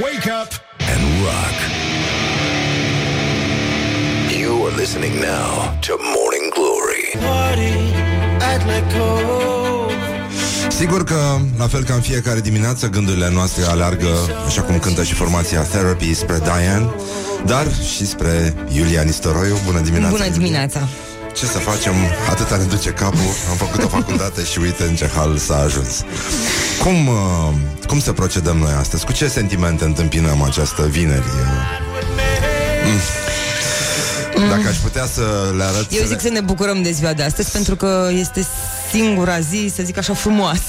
Wake up and rock. You are listening now to Morning Glory. Sigur că, la fel ca în fiecare dimineață, gândurile noastre alergă, așa cum cântă și formația Therapy, spre Diane, dar și spre Iulia Nistoroiu. Bună dimineața! Bună Iulia. dimineața! Ce să facem? Atâta ne duce capul, am făcut o facultate și uite în ce hal s-a ajuns. Cum, uh, cum să procedăm noi astăzi? Cu ce sentimente întâmpinăm această vineri? Mm. Dacă aș putea să le arăt... Eu zic să ne bucurăm de ziua de astăzi pentru că este singura zi, să zic așa, frumoasă.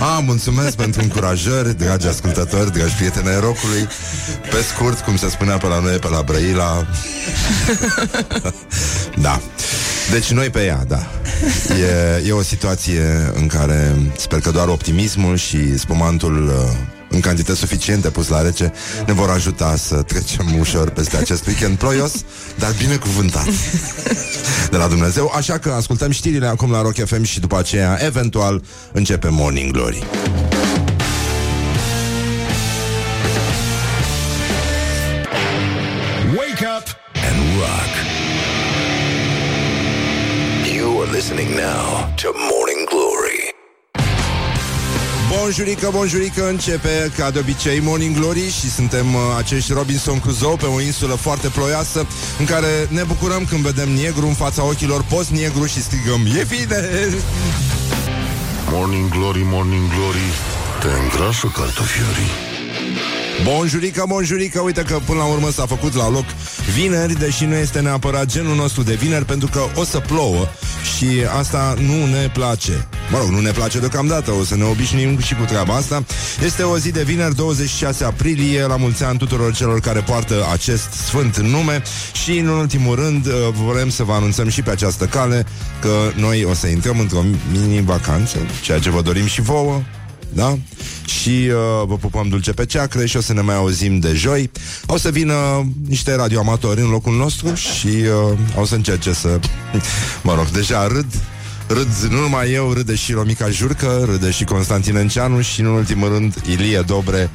A, mulțumesc pentru încurajări, dragi ascultători, dragi prieteni ai rocului. Pe scurt, cum se spunea pe la noi, pe la Brăila. da. Deci noi pe ea, da. E, e o situație în care sper că doar optimismul și spumantul uh, în cantități suficiente pus la rece ne vor ajuta să trecem ușor peste acest weekend ploios, dar binecuvântat de la Dumnezeu. Așa că ascultăm știrile acum la Rock FM și după aceea, eventual, începe Morning Glory. Wake up and rock. Listening now to Morning Glory. Bonjurică, bonjurică, începe ca de obicei Morning Glory și suntem uh, acești Robinson Crusoe pe o insulă foarte ploioasă în care ne bucurăm când vedem negru în fața ochilor, post negru și strigăm E bine! Morning Glory, Morning Glory Te îngrașă cartofiorii Bonjurică, bonjurică, uite că până la urmă s-a făcut la loc vineri, deși nu este neapărat genul nostru de vineri, pentru că o să plouă și asta nu ne place. Mă rog, nu ne place deocamdată, o să ne obișnuim și cu treaba asta. Este o zi de vineri, 26 aprilie, la mulți ani tuturor celor care poartă acest sfânt nume și, în ultimul rând, uh, vrem să vă anunțăm și pe această cale că noi o să intrăm într-o mini-vacanță, ceea ce vă dorim și vouă, da? Și uh, vă pupăm dulce pe ceacră și o să ne mai auzim de joi. O să vină niște radioamatori în locul nostru și uh, o să încerce să... Mă rog, deja râd Râd nu numai eu, râde și Romica Jurcă, râde și Constantin Înceanu și, în ultimul rând, Ilie Dobre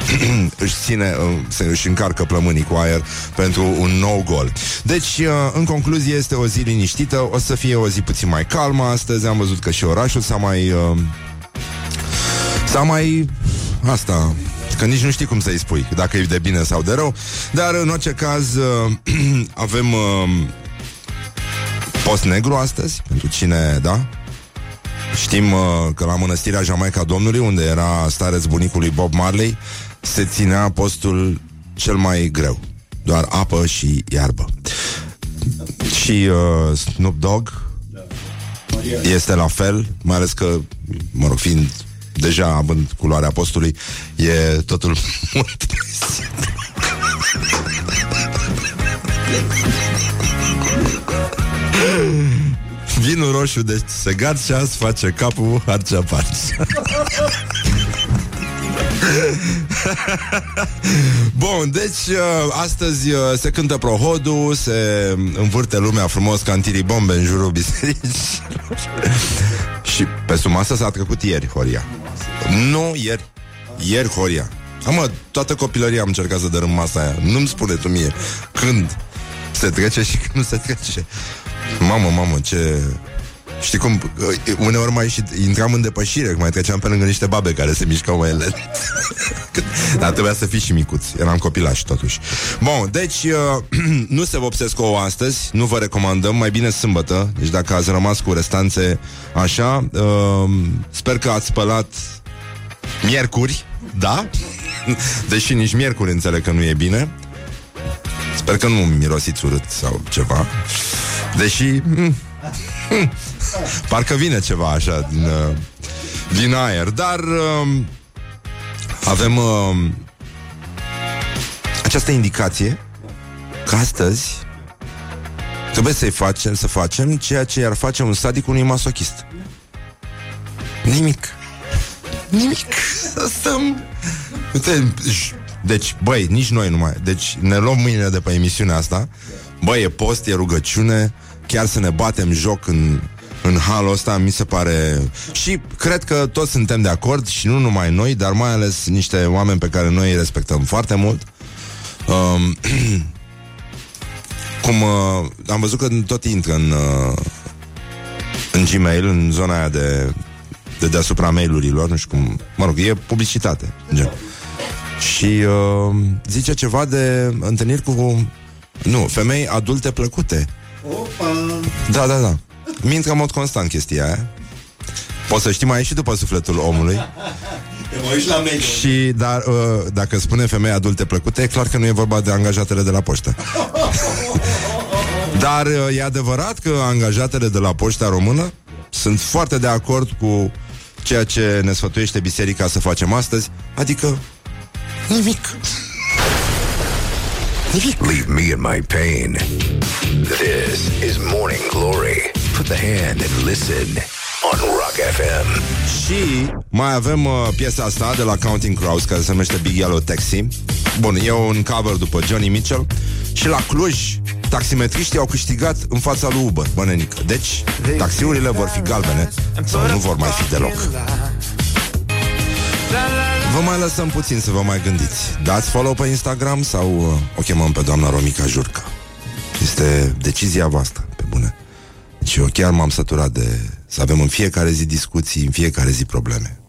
își ține, uh, se își încarcă plămânii cu aer pentru un nou gol. Deci, uh, în concluzie, este o zi liniștită, o să fie o zi puțin mai calmă astăzi, am văzut că și orașul s-a mai... Uh, S-a mai... Asta... Că nici nu știi cum să-i spui, dacă e de bine sau de rău. Dar, în orice caz, uh, avem uh, post negru astăzi, pentru cine, da? Știm uh, că la mănăstirea Jamaica Domnului, unde era stareț bunicului Bob Marley, se ținea postul cel mai greu. Doar apă și iarbă. Și uh, Snoop Dogg este la fel, mai ales că, mă rog, fiind deja având culoarea postului, e totul mult mai simplu. Vinul roșu de segat și azi face capul harcea parcea. Bun, deci uh, astăzi uh, se cântă prohodul, se învârte lumea frumos ca în bombe în jurul bisericii. Și pe suma asta s-a trecut ieri, Horia. Nu, ieri. Ieri, Horia. Am, toată copilăria am încercat să dărâm masa aia. Nu-mi spune tu mie când se trece și când nu se trece. Mamă, mamă, ce... Știi cum, uneori mai și intram în depășire, mai treceam pe lângă niște babe care se mișcau mai lent. Dar trebuia să fii și micuț, eram copilași totuși. Bun, deci uh, nu se vopsesc ouă astăzi, nu vă recomandăm, mai bine sâmbătă, deci dacă ați rămas cu restanțe așa, uh, sper că ați spălat miercuri, da? Deși nici miercuri înțeleg că nu e bine. Sper că nu mirosiți urât sau ceva. Deși... Mm, mm, parcă vine ceva așa din, uh, din aer. Dar uh, avem uh, această indicație că astăzi trebuie să-i facem, să facem ceea ce ar face un sadic unui masochist. Nimic. Nimic. Să stăm... Uite, j- deci, băi, nici noi nu mai... Deci ne luăm mâinile de pe emisiunea asta. Băi, e post, e rugăciune, chiar să ne batem joc în în halul ăsta mi se pare și cred că toți suntem de acord și nu numai noi, dar mai ales niște oameni pe care noi îi respectăm foarte mult. Um, cum uh, am văzut că tot intră în uh, în Gmail, în zona aia de, de deasupra mailurilor, nu știu cum, mă rog, e publicitate. Gen. Și uh, zice ceva de întâlniri cu, nu, femei adulte plăcute. Opa! Da, da, da. Mint în mod constant chestia aia. Poți să știi mai și după sufletul omului. la mail. Și dar, uh, dacă spune femei adulte plăcute, e clar că nu e vorba de angajatele de la poștă. dar uh, e adevărat că angajatele de la poșta română sunt foarte de acord cu ceea ce ne sfătuiește biserica să facem astăzi, adică nimic. Leave me in my pain. This is Morning Glory. Put the hand and listen on Rock FM. Și mai avem uh, piesa asta de la Counting Crows care se numește Big Yellow Taxi. Bun, e un cover după Johnny Mitchell. Și la Cluj, taximetriștii au câștigat în fața lui Uber, bănenică. Deci, taxiurile vor fi galbene sau nu vor mai fi deloc. Vă mai lăsăm puțin să vă mai gândiți. Dați follow pe Instagram sau uh, o chemăm pe doamna Romica Jurca. Este decizia voastră, pe bune. Și eu chiar m-am săturat de să avem în fiecare zi discuții, în fiecare zi probleme.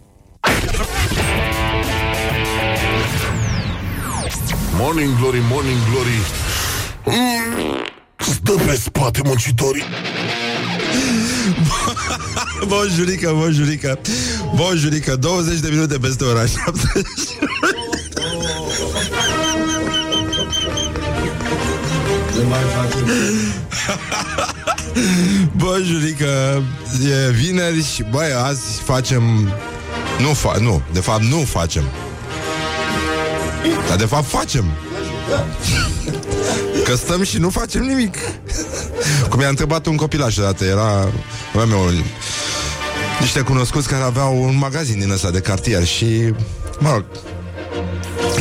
Morning Glory, Morning Glory. Stă pe spate muncitorii. Bonjurică, bonjurică Bonjurică, 20 de minute peste ora 7 Bonjurică E vineri și băi, azi facem Nu, fa- nu, de fapt nu facem. Dar de fapt facem. Că stăm și nu facem nimic. Cum i-a întrebat un copilaș odată Era aveam eu, niște cunoscuți care aveau un magazin din ăsta de cartier Și, mă rog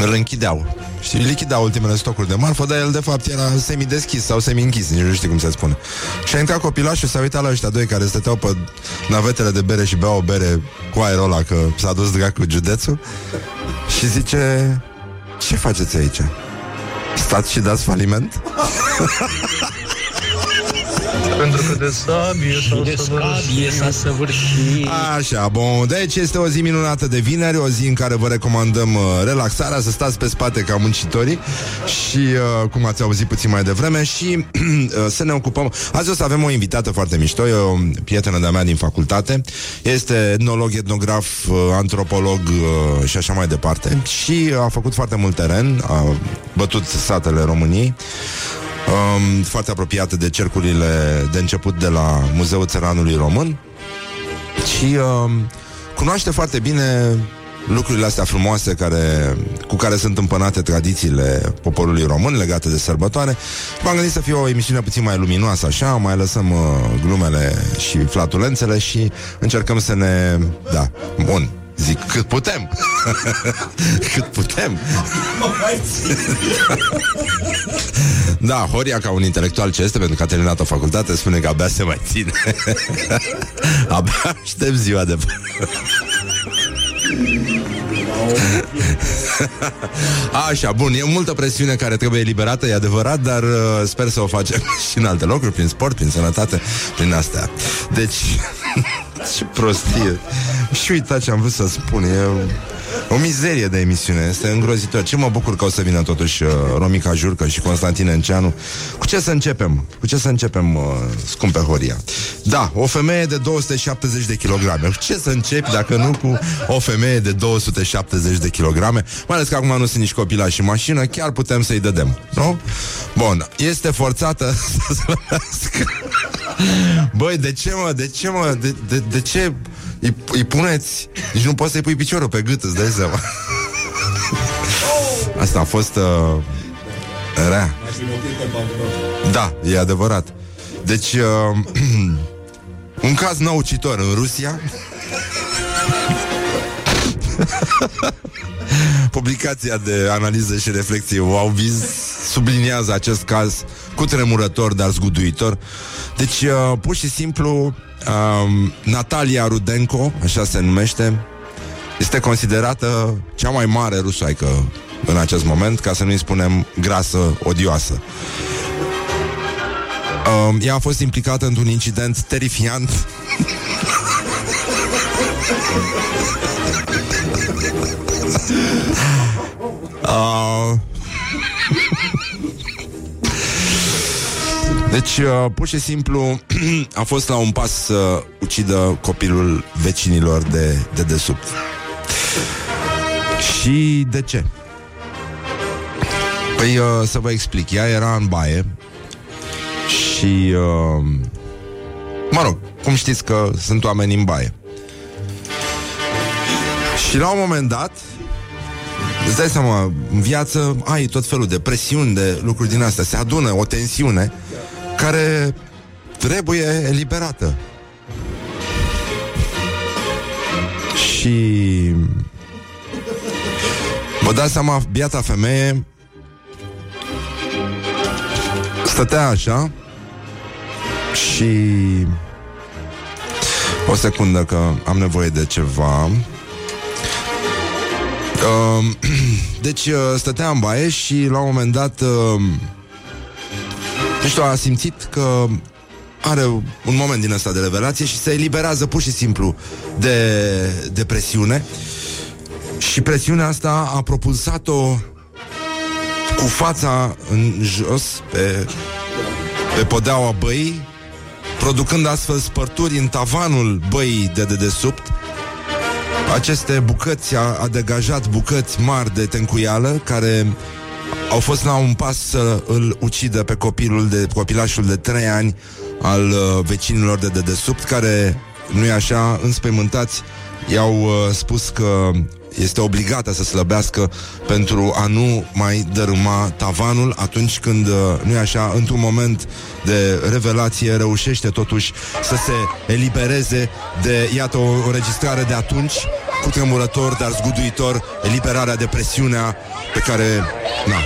Îl închideau și lichida ultimele stocuri de marfă, dar el de fapt era semi-deschis sau semi-închis, nici nu știu cum se spune. Și a intrat copilașul și s-a uitat la ăștia doi care stăteau pe navetele de bere și beau o bere cu aerul ăla, că s-a dus dracu județul. Și zice, ce faceți aici? Stați și dați faliment? Pentru că de sabie Și de scabie s-a săvârșit. Așa, bun, deci este o zi minunată de vineri O zi în care vă recomandăm uh, relaxarea Să stați pe spate ca muncitorii Și, uh, cum ați auzit puțin mai devreme Și uh, să ne ocupăm. Azi o să avem o invitată foarte mișto E o prietenă de-a mea din facultate Este etnolog, etnograf, uh, antropolog uh, Și așa mai departe. Și a făcut foarte mult teren A bătut satele României um, foarte apropiată de cercurile de început de la Muzeul Țăranului Român și um, cunoaște foarte bine lucrurile astea frumoase care, cu care sunt împănate tradițiile poporului român legate de sărbătoare. M-am gândit să fie o emisiune puțin mai luminoasă așa, mai lăsăm uh, glumele și flatulențele și încercăm să ne... Da, bun, Zic, cât putem. Cât putem. Da, Horia, ca un intelectual ce este Pentru că a terminat o facultate Spune că abia se mai ține. Abia aștept ziua de Așa, bun, e multă presiune care trebuie eliberată, e adevărat, dar uh, sper să o facem și în alte locuri, prin sport, prin sănătate, prin astea. Deci, ce prostie. Și uitați ce am vrut să spun, e o mizerie de emisiune, este îngrozitor. Ce mă bucur că o să vină totuși uh, Romica Jurcă și Constantin Enceanu. Cu ce să începem? Cu ce să începem, uh, scumpe Horia? Da, o femeie de 270 de kilograme. Cu ce să începi dacă nu cu o femeie de 270 de kilograme? Mai ales că acum nu sunt nici copilași în mașină, chiar putem să-i dădem, nu? Bun, este forțată să slăbească. Băi, de ce, mă? De ce, mă? De, de, de ce îi, îi puneți... Nici nu poți să-i pui piciorul pe gât, îți dai seama. Asta a fost... Uh, rea. Da, e adevărat. Deci, uh, un caz năucitor în Rusia. Publicația de analiză și reflexie Wow Biz subliniază acest caz cu tremurător, dar zguduitor. Deci, uh, pur și simplu, uh, Natalia Rudenko, așa se numește, este considerată cea mai mare rusoaică în acest moment, ca să nu-i spunem grasă, odioasă. Uh, ea a fost implicată într-un incident terifiant uh, Deci, uh, pur și simplu, a fost la un pas să ucidă copilul vecinilor de, de desubt. Și de ce? Păi, uh, să vă explic. Ea era în baie și... Uh, mă rog, cum știți că sunt oameni în baie. Și la un moment dat, îți dai seama, în viață ai tot felul de presiuni, de lucruri din astea. Se adună o tensiune care trebuie eliberată. Și vă dați seama, biata femeie stătea așa și o secundă că am nevoie de ceva. Uh, deci uh, stătea în baie și la un moment dat uh, nu știu, a simțit că are un moment din ăsta de revelație și se eliberează pur și simplu de, de presiune și presiunea asta a propulsat-o cu fața în jos pe, pe podeaua băii, producând astfel spărturi în tavanul băii de dedesubt. Aceste bucăți a, a degajat bucăți mari de tencuială care au fost la un pas să îl ucidă pe copilul de copilașul de 3 ani al uh, vecinilor de dedesubt, care, nu e așa, înspăimântați, i-au uh, spus că este obligată să slăbească pentru a nu mai dărâma tavanul atunci când, uh, nu e așa, într-un moment de revelație reușește totuși să se elibereze de, iată, o înregistrare de atunci, cu tremurător, dar zguduitor, eliberarea de presiunea pe care, na,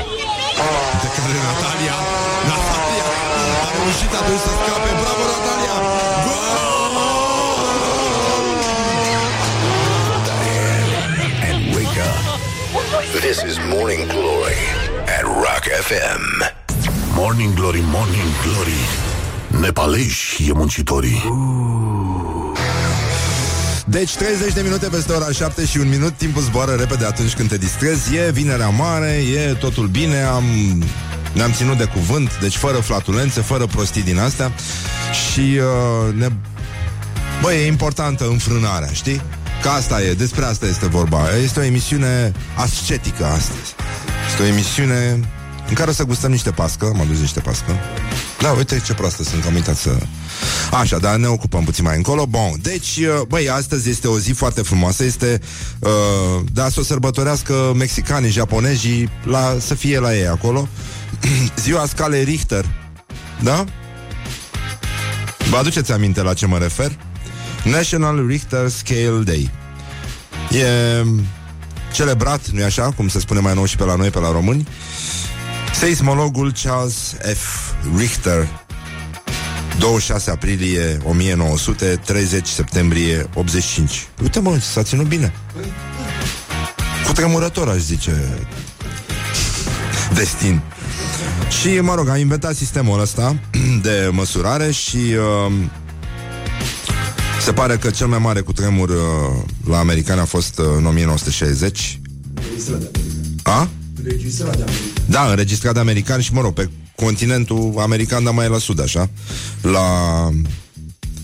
de care Natalia, Natalia a reușit atunci să scape. Bravo, Natalia! And wake up. This is Morning Glory at Rock FM. Morning Glory, Morning Glory Nepaleși e muncitorii Deci 30 de minute peste ora 7 și un minut Timpul zboară repede atunci când te distrezi E vinerea mare, e totul bine Am ne-am ținut de cuvânt, deci fără flatulențe, fără prostii din astea și uh, ne... Băi, e importantă înfrânarea, știi? Că asta e, despre asta este vorba. Este o emisiune ascetică astăzi. Este o emisiune în care o să gustăm niște pască, mă duc niște pască. Da, uite ce proastă sunt, am uitat să... Așa, dar ne ocupăm puțin mai încolo. Bun, deci, uh, băi, astăzi este o zi foarte frumoasă, este, uh, da, să o sărbătorească mexicanii, japonezii, la, să fie la ei acolo. Ziua scalei Richter, da? Vă aduceți aminte la ce mă refer? National Richter Scale Day. E celebrat, nu-i așa, cum se spune mai nou și pe la noi, pe la români, seismologul Charles F. Richter 26 aprilie 1900, 30 septembrie 85. Uite mă, s-a ținut bine. Cu tremurător, aș zice. Destin. Și, mă rog, am inventat sistemul ăsta de măsurare și uh, se pare că cel mai mare cutremur uh, la americani a fost uh, în 1960. A? Da, înregistrat de americani și, mă rog, pe continentul american, dar mai la sud, așa, la...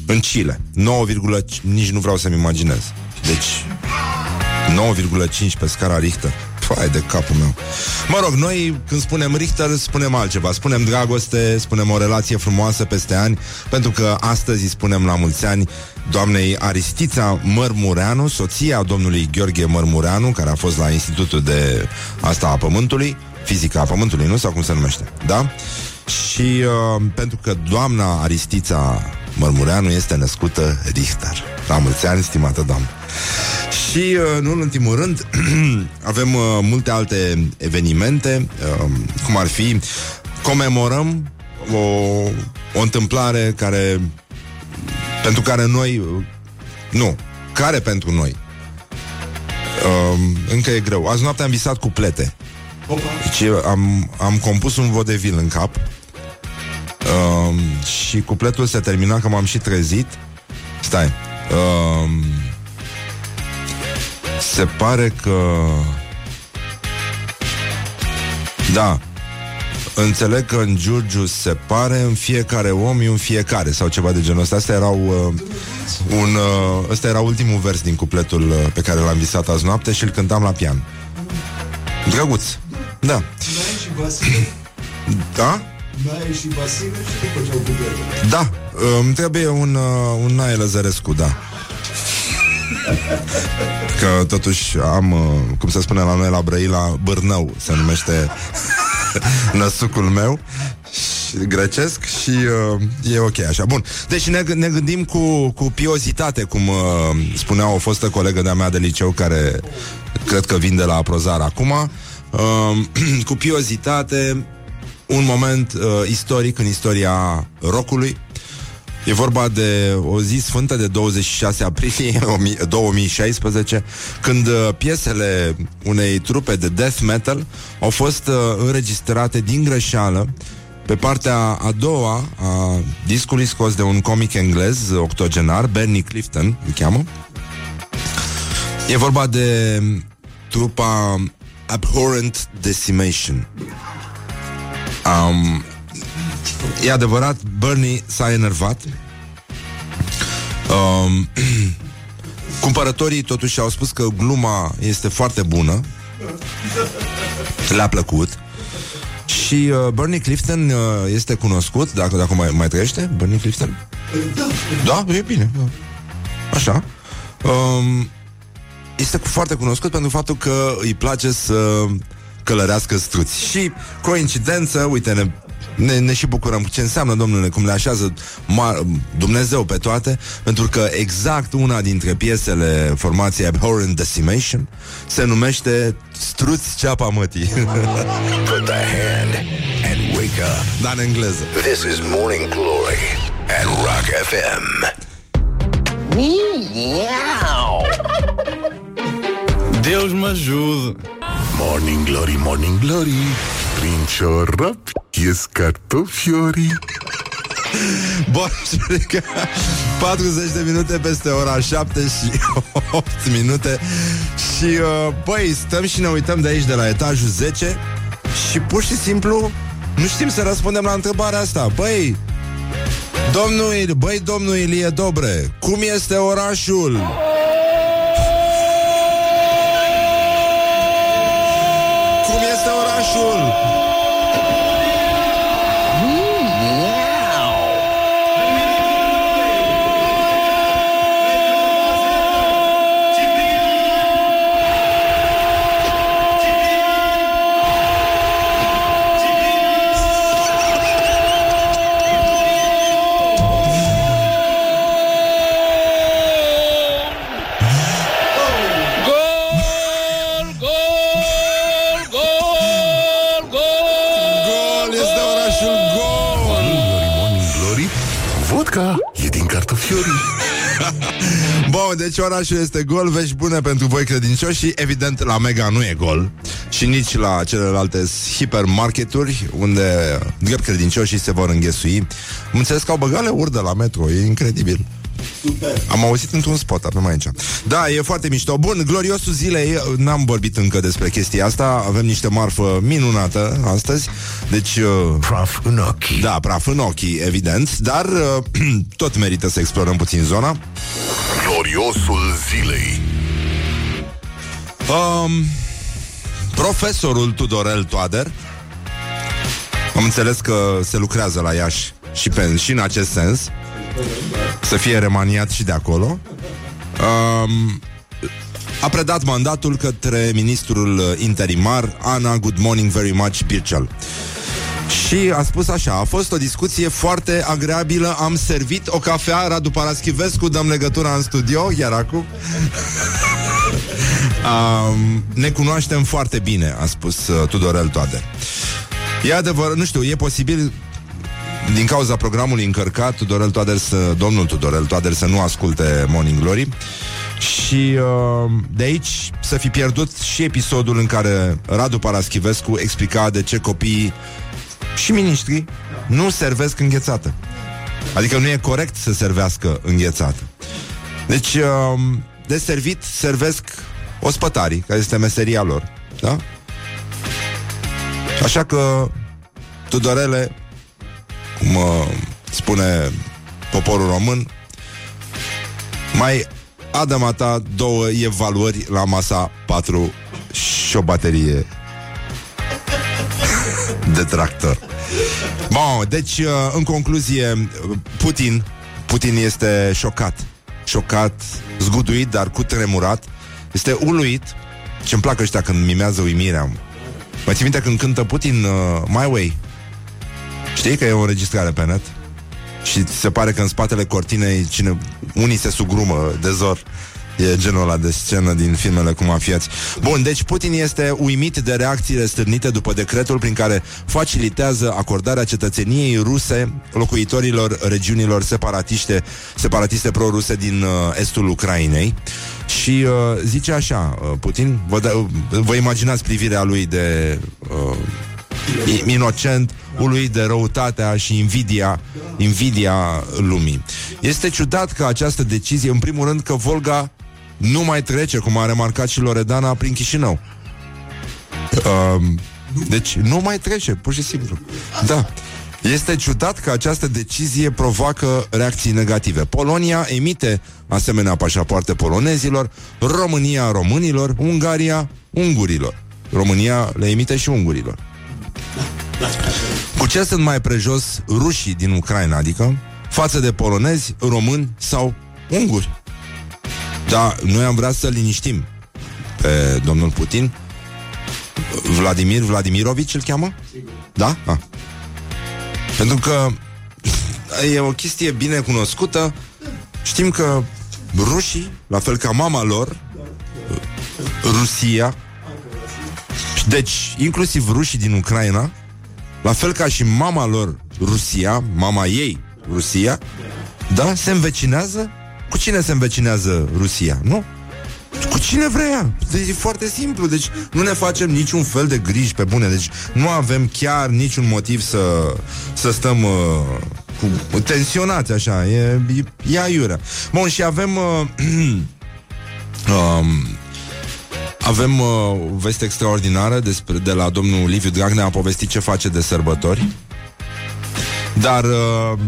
în Chile. 9, nici nu vreau să-mi imaginez. Deci, 9,5 pe scara Richter. Fai de capul meu. Mă rog, noi când spunem Richter, spunem altceva. Spunem dragoste, spunem o relație frumoasă peste ani, pentru că astăzi îi spunem la mulți ani doamnei Aristița Mărmureanu, soția domnului Gheorghe Mărmureanu, care a fost la Institutul de asta a Pământului, fizica a Pământului, nu? Sau cum se numește, da? Și uh, pentru că doamna Aristița Mărmureanu este născută Richter. La mulți ani, stimată doamnă. Și, uh, nu în ultimul rând, avem uh, multe alte evenimente, uh, cum ar fi comemorăm o, o întâmplare care pentru care noi nu, care pentru noi um, încă e greu. Azi noapte am visat cu plete. Deci am, am compus un vodevil în cap um, și cupletul se termina că m-am și trezit. Stai. Um, se pare că da, Înțeleg că în Giurgiu se pare în fiecare om e un fiecare sau ceva de genul ăsta. Asta erau uh, un, uh, ăsta era ultimul vers din cupletul uh, pe care l-am visat azi noapte și îl cântam la pian. Drăguț. Da. Da? și Vasile și după ce au Da, îmi trebuie un, uh, un Nae Lăzărescu, da. Că totuși am, uh, cum se spune la noi la Brăila, Bârnău se numește năsucul meu și grecesc și uh, e ok așa. Bun, deci ne, ne gândim cu, cu piozitate, cum uh, spunea o fostă colegă de-a mea de liceu care cred că vin de la Prozar acum, uh, cu piozitate un moment uh, istoric în istoria rockului. E vorba de o zi sfântă de 26 aprilie 2016, când uh, piesele unei trupe de death metal au fost uh, înregistrate din greșeală pe partea a doua a discului scos de un comic englez octogenar, Bernie Clifton, îl cheamă. E vorba de trupa Abhorrent Decimation. Um, e adevărat, Bernie s-a enervat. Um, cumpărătorii totuși au spus că gluma este foarte bună. Le-a plăcut. Și uh, Bernie Clifton uh, este cunoscut, dacă, dacă mai, mai trăiește, Bernie Clifton? Da, e bine. Da. Așa. Um, este foarte cunoscut pentru faptul că îi place să călărească struți. Și coincidență, uite, ne ne, ne și bucurăm. Ce înseamnă, domnule, cum le așează mar- Dumnezeu pe toate, pentru că exact una dintre piesele formației Abhorrent Decimation se numește Struți ceapa mătii. Put the hand and wake up. Dar în engleză. This is Morning Glory at Rock FM. Deus me ajude. Morning Glory, Morning Glory Prin ciorap ies cartofiorii Bun, Șurica, 40 de minute peste ora 7 și 8 minute Și, uh, băi, stăm și ne uităm de aici, de la etajul 10 Și pur și simplu nu știm să răspundem la întrebarea asta Băi, domnul, Il- băi, domnul Ilie Dobre Cum este orașul? Cum este orașul? 9, deci orașul este gol, vești bune pentru voi credincioși și evident la Mega nu e gol și nici la celelalte hipermarketuri unde greu credincioșii se vor înghesui. Înțeles că au băgat leuri de la metro, e incredibil. Am auzit într-un spot pe mai aici. Da, e foarte mișto. Bun, gloriosul zilei, n-am vorbit încă despre chestia asta, avem niște marfă minunată astăzi, deci... Uh, Praf în ochii. da, praf în ochii, evident, dar uh, tot merită să explorăm puțin zona. Gloriosul zilei Um, profesorul Tudorel Toader Am înțeles că se lucrează la Iași și, pe, și în acest sens Să fie remaniat și de acolo um, A predat mandatul către ministrul interimar Ana Good Morning Very Much Birchall și a spus așa, a fost o discuție foarte agreabilă, am servit o cafea, Radu Paraschivescu, dăm legătura în studio, iar acum Um, ne cunoaștem foarte bine, a spus uh, Tudorel Toader. E adevărat, nu știu, e posibil din cauza programului încărcat, Tudorel Toader să, domnul Tudorel Toader să nu asculte Morning Glory și uh, de aici să fi pierdut și episodul în care Radu Paraschivescu explica de ce copiii și miniștrii nu servesc înghețată. Adică nu e corect să servească înghețată. Deci, uh, de servit servesc ospătarii, care este meseria lor. Da? Așa că, Tudorele, cum uh, spune poporul român, mai adama ta două evaluări la masa 4 și o baterie de tractor. Bun, deci, uh, în concluzie, Putin, Putin este șocat. Șocat, zguduit, dar cu tremurat. Este uluit. Ce-mi plac ăștia când mimează uimirea. Mă ții minte când cântă Putin uh, My Way? Știi că e o înregistrare pe net? Și se pare că în spatele cortinei cine, unii se sugrumă de zor. E genul ăla de scenă din filmele cu mafiați. Bun, deci Putin este uimit de reacțiile stârnite după decretul prin care facilitează acordarea cetățeniei ruse locuitorilor regiunilor separatiste, separatiste pro-ruse din uh, estul Ucrainei. Și uh, zice așa, uh, Putin, vă, da, vă imaginați privirea lui de uh, inocent, uluit de răutatea și invidia, invidia lumii. Este ciudat că această decizie, în primul rând, că Volga nu mai trece, cum a remarcat și Loredana, prin Chișinău. Um, deci nu mai trece, pur și simplu. Da. Este ciudat că această decizie provoacă reacții negative. Polonia emite asemenea pașapoarte polonezilor, România românilor, Ungaria ungurilor. România le emite și ungurilor. Cu ce sunt mai prejos rușii din Ucraina, adică față de polonezi, români sau unguri? Da, noi am vrea să liniștim pe domnul Putin. Vladimir Vladimirovici îl cheamă? Sigur. Da? Ah. Pentru că e o chestie bine cunoscută. Știm că rușii, la fel ca mama lor, Rusia, deci inclusiv rușii din Ucraina, la fel ca și mama lor, Rusia, mama ei, Rusia, da, se învecinează cu cine se învecinează Rusia, nu? Cu cine vrea. Deci e foarte simplu. Deci nu ne facem niciun fel de griji pe bune. Deci nu avem chiar niciun motiv să, să stăm uh, cu, tensionați așa. E, e, e aiurea. Bun, și avem... Uh, um, avem uh, o veste extraordinară despre, de la domnul Liviu Dragnea a povestit ce face de sărbători. Dar uh,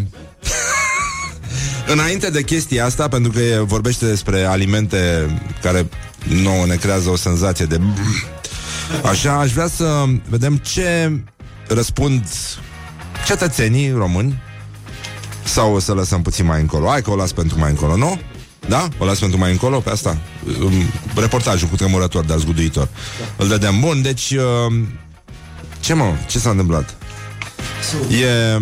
Înainte de chestia asta, pentru că e, vorbește despre alimente care nouă ne creează o senzație de... Așa, aș vrea să vedem ce răspund cetățenii români sau o să lăsăm puțin mai încolo. Hai că o las pentru mai încolo, nu? Da? O las pentru mai încolo pe asta? Reportajul cu tremurător, dar zguduitor. Îl dădeam bun, deci... Uh, ce mă? Ce s-a întâmplat? E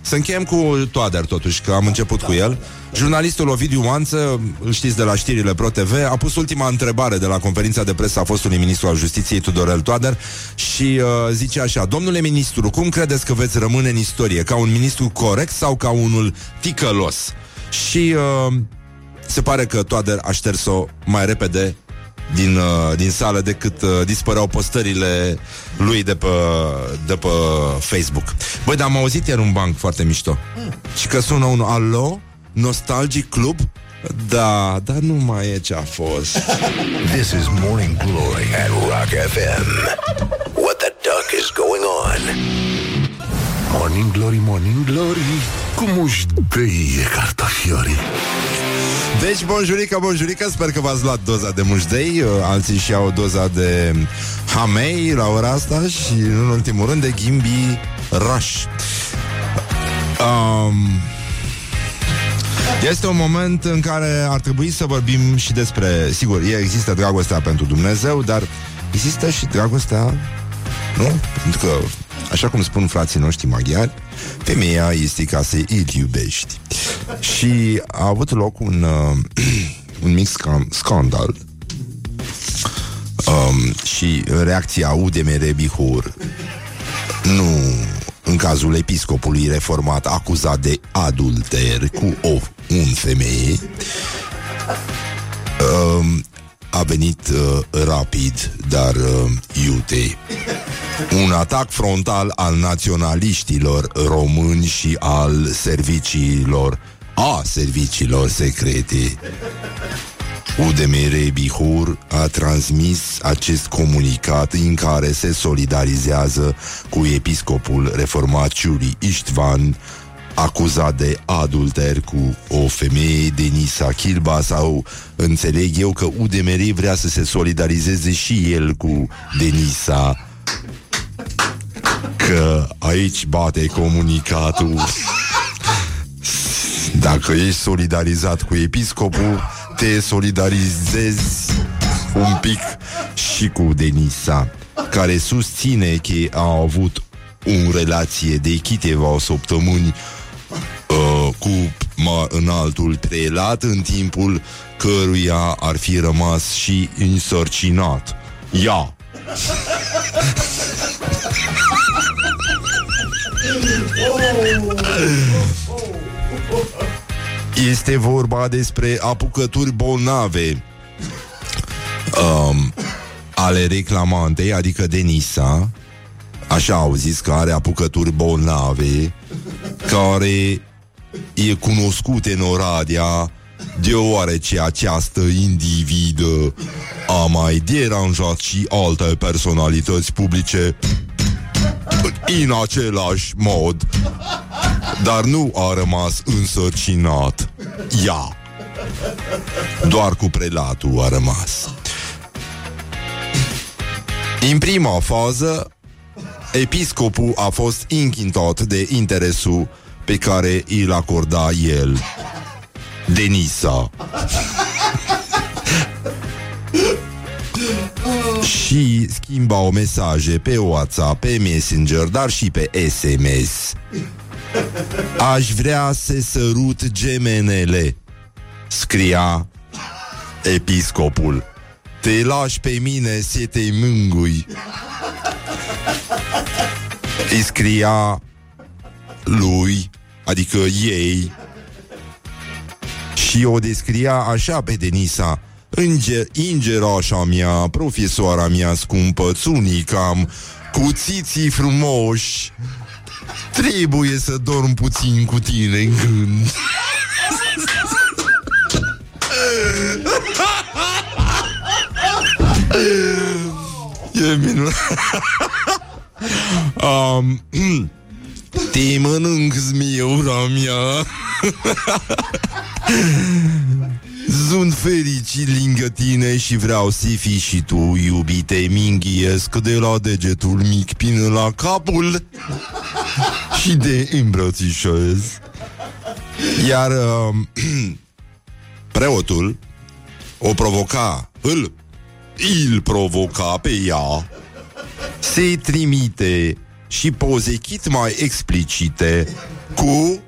să încheiem cu Toader, totuși, că am început cu el. Jurnalistul Ovidiu Oanță, îl știți de la știrile Pro TV, a pus ultima întrebare de la conferința de presă a fostului ministru al justiției Tudorel Toader și uh, zice așa, domnule ministru, cum credeți că veți rămâne în istorie? Ca un ministru corect sau ca unul ticălos? Și uh, se pare că Toader a șters-o mai repede din, uh, din sală decât uh, dispăreau postările lui de pe, de pe Facebook. Băi, dar am auzit iar un banc foarte mișto. Mm. Și că sună un alo, Nostalgic Club, da, dar nu mai e ce a fost. This is Morning Glory at Rock FM. What the duck is going on? Morning Glory, Morning Glory, cum își dăie cartofiorii. Deci, bonjurică, bonjurică, sper că v-ați luat doza de mușdei, uh, alții și au doza de hamei la ora asta și, în ultimul rând, de ghimbi raș. Um, este un moment în care ar trebui să vorbim și despre... Sigur, există dragostea pentru Dumnezeu, dar există și dragostea... Nu? Pentru că, așa cum spun frații noștri maghiari, femeia este ca să îl iubești. Și a avut loc un, uh, un mic scan- scandal um, și reacția UDMR Bihor nu în cazul episcopului reformat acuzat de adulter cu o un femeie, uh, a venit uh, rapid, dar uh, iute. Un atac frontal al naționaliștilor români și al serviciilor, a serviciilor secrete. UDMR Bihur a transmis acest comunicat în care se solidarizează cu episcopul reformat Ciuri Istvan, acuzat de adulter cu o femeie, Denisa Chilba, sau înțeleg eu că UDMR vrea să se solidarizeze și el cu Denisa. Că aici bate comunicatul. Dacă ești solidarizat cu episcopul, te solidarizezi un pic și cu Denisa, care susține că a avut o relație de câteva săptămâni uh, cu ma, înaltul prelat în timpul căruia ar fi rămas și însărcinat. Ia! Este vorba despre apucături bolnave um, ale reclamantei, adică Denisa, așa au zis că are apucături bolnave, care e cunoscut în Oradea deoarece această individă a mai deranjat și alte personalități publice în același mod, dar nu a rămas însărcinat. Ea. Doar cu prelatul a rămas. În prima fază, episcopul a fost închintat de interesul pe care îl acorda el. Denisa. Și schimbau mesaje pe WhatsApp, pe Messenger, dar și pe SMS. Aș vrea să sărut gemenele, scria episcopul. Te lași pe mine să te mângui. Îi scria lui, adică ei, și o descria așa pe Denisa Înger, ingerașa mea, profesoara mea scumpă, țunicam, cu țiții frumoși. Trebuie să dorm puțin cu tine în gând. E minunat. Um, Te mănânc zmiura mea Sunt fericit lângă tine și vreau să fii și tu, iubite, minghiesc de la degetul mic până la capul și de îmbrățișez. Iar uh, preotul o provoca, îl, îl provoca pe ea se trimite și poze chit mai explicite cu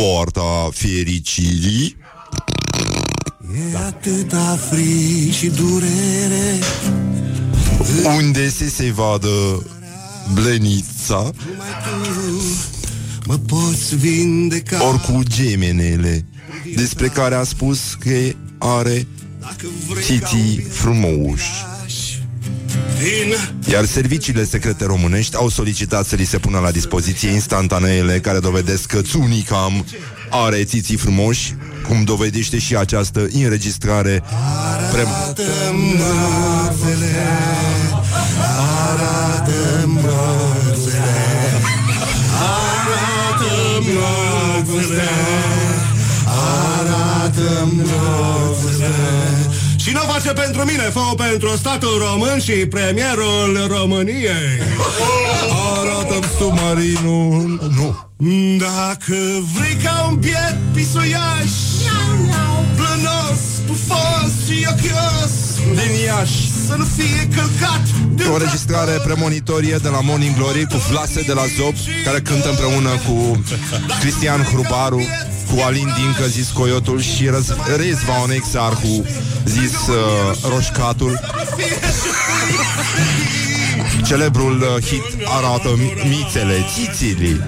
poarta fericirii. E atâta fric și durere. Unde se se vadă blenița. Mă poți vindeca. Ori cu gemenele despre care a spus că are Dacă vrei titii frumoși. Din Iar serviciile secrete românești au solicitat să li se pună la dispoziție instantaneele care dovedesc că Țunicam are țiții frumoși, cum dovedește și această înregistrare pre- Arată-mi mărfele Arată-mi și nu o face pentru mine, fă pentru statul român și premierul României. Arată-mi submarinul. Nu. Dacă vrei ca un biet pisuiaș Plănos, pufos și ochios Din Iași Să nu fie călcat de O registrare premonitorie de la Morning Glory Cu Vlase de la Zob Care cântă împreună cu Cristian Hrubaru Cu Alin Dincă zis Coyotul Și Răz- Rezvan Exarhu Zis uh, Roșcatul Celebrul uh, hit arată mi- mițele, țițilii.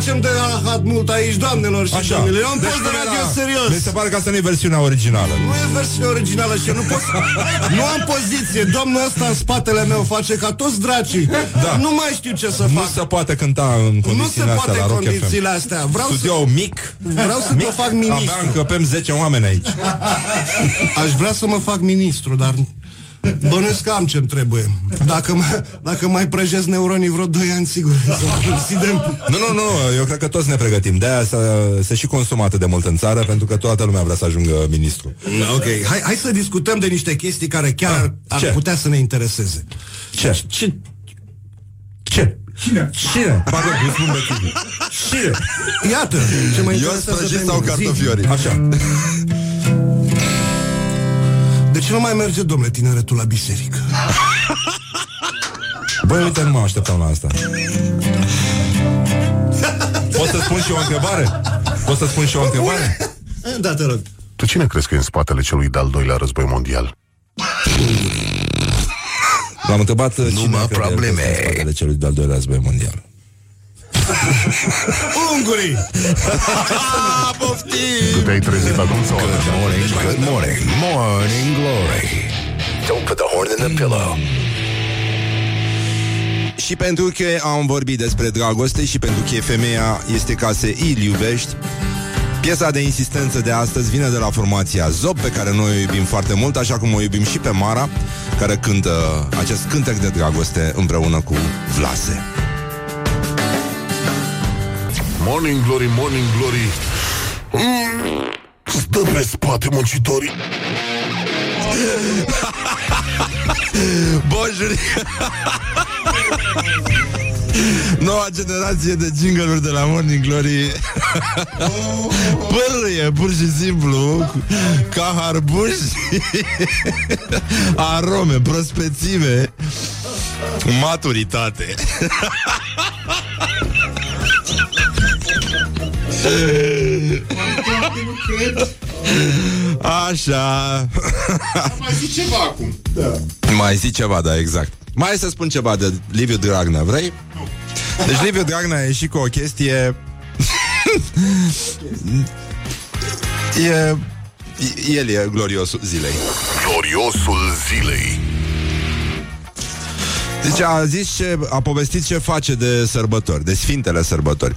Facem de rahat mult aici, doamnelor și Așa. domnilor. Eu am Deci post de până radio la- serios. Mi se pare că asta nu e versiunea originală. Nu e versiunea originală și eu nu pot Nu am poziție Domnul ăsta în spatele meu face ca toți dracii Da. Nu mai știu ce să Nu fac se poate cânta în Nu se condițiile astea poate la în Rock condițiile FM. astea Vreau să, Studio mic, vreau să mă fac abia ministru încăpem 10 oameni aici. Aș vrea să mă fac ministru Dar bănuiesc că am ce-mi trebuie Dacă, mă, dacă mai prăjesc neuronii vreo 2 ani Sigur să considerăm Nu, nu, nu, eu cred că toți ne pregătim. De-aia se, se și consumă atât de mult în țară, pentru că toată lumea vrea să ajungă ministru. Ok, hai, hai să discutăm de niște chestii care chiar ar Ce? putea să ne intereseze Ce? Ce? Ce? Cine? Cine? Pardon, nu spun bețivii. Cine? Iată, ce mă Eu interesează sprăjit pe sau mine. Zi. cartofiorii? Așa. De ce nu mai merge, domnule, tineretul la biserică? Băi, uite, nu mă așteptam la asta. Pot să spun și o întrebare? Pot să spun și o întrebare? Da, te rog. Tu cine crezi că e în spatele celui de-al doilea război mondial? L-am întrebat uh, cine Numai crede el că probleme. este în spatele celui de-al doilea război mondial. Ungurii! Tu te-ai trezit acum sau Good morning, good morning, morning glory. Don't put the horn in the pillow. Și pentru că am vorbit despre dragoste și pentru că femeia este ca să îl iubești, Piesa de insistență de astăzi vine de la formația Zop, pe care noi o iubim foarte mult, așa cum o iubim și pe Mara, care cântă acest cântec de dragoste împreună cu Vlase. Morning Glory, Morning Glory. Mm, Stă pe spate muncitorii. Bonjour! Noua generație de jingle de la Morning Glory. Pârâie, pur și simplu Ca harbuși Arome, prospețime. Maturitate Așa. Mai zic ceva acum. Mai zi ceva, da, exact. Mai să spun ceva de Liviu Dragnea, vrei? Deci Liviu Dragnea a ieșit cu o chestie. E El e gloriosul zilei. Gloriosul zilei. Deci a zis ce, a povestit ce face de sărbători, de sfintele sărbători.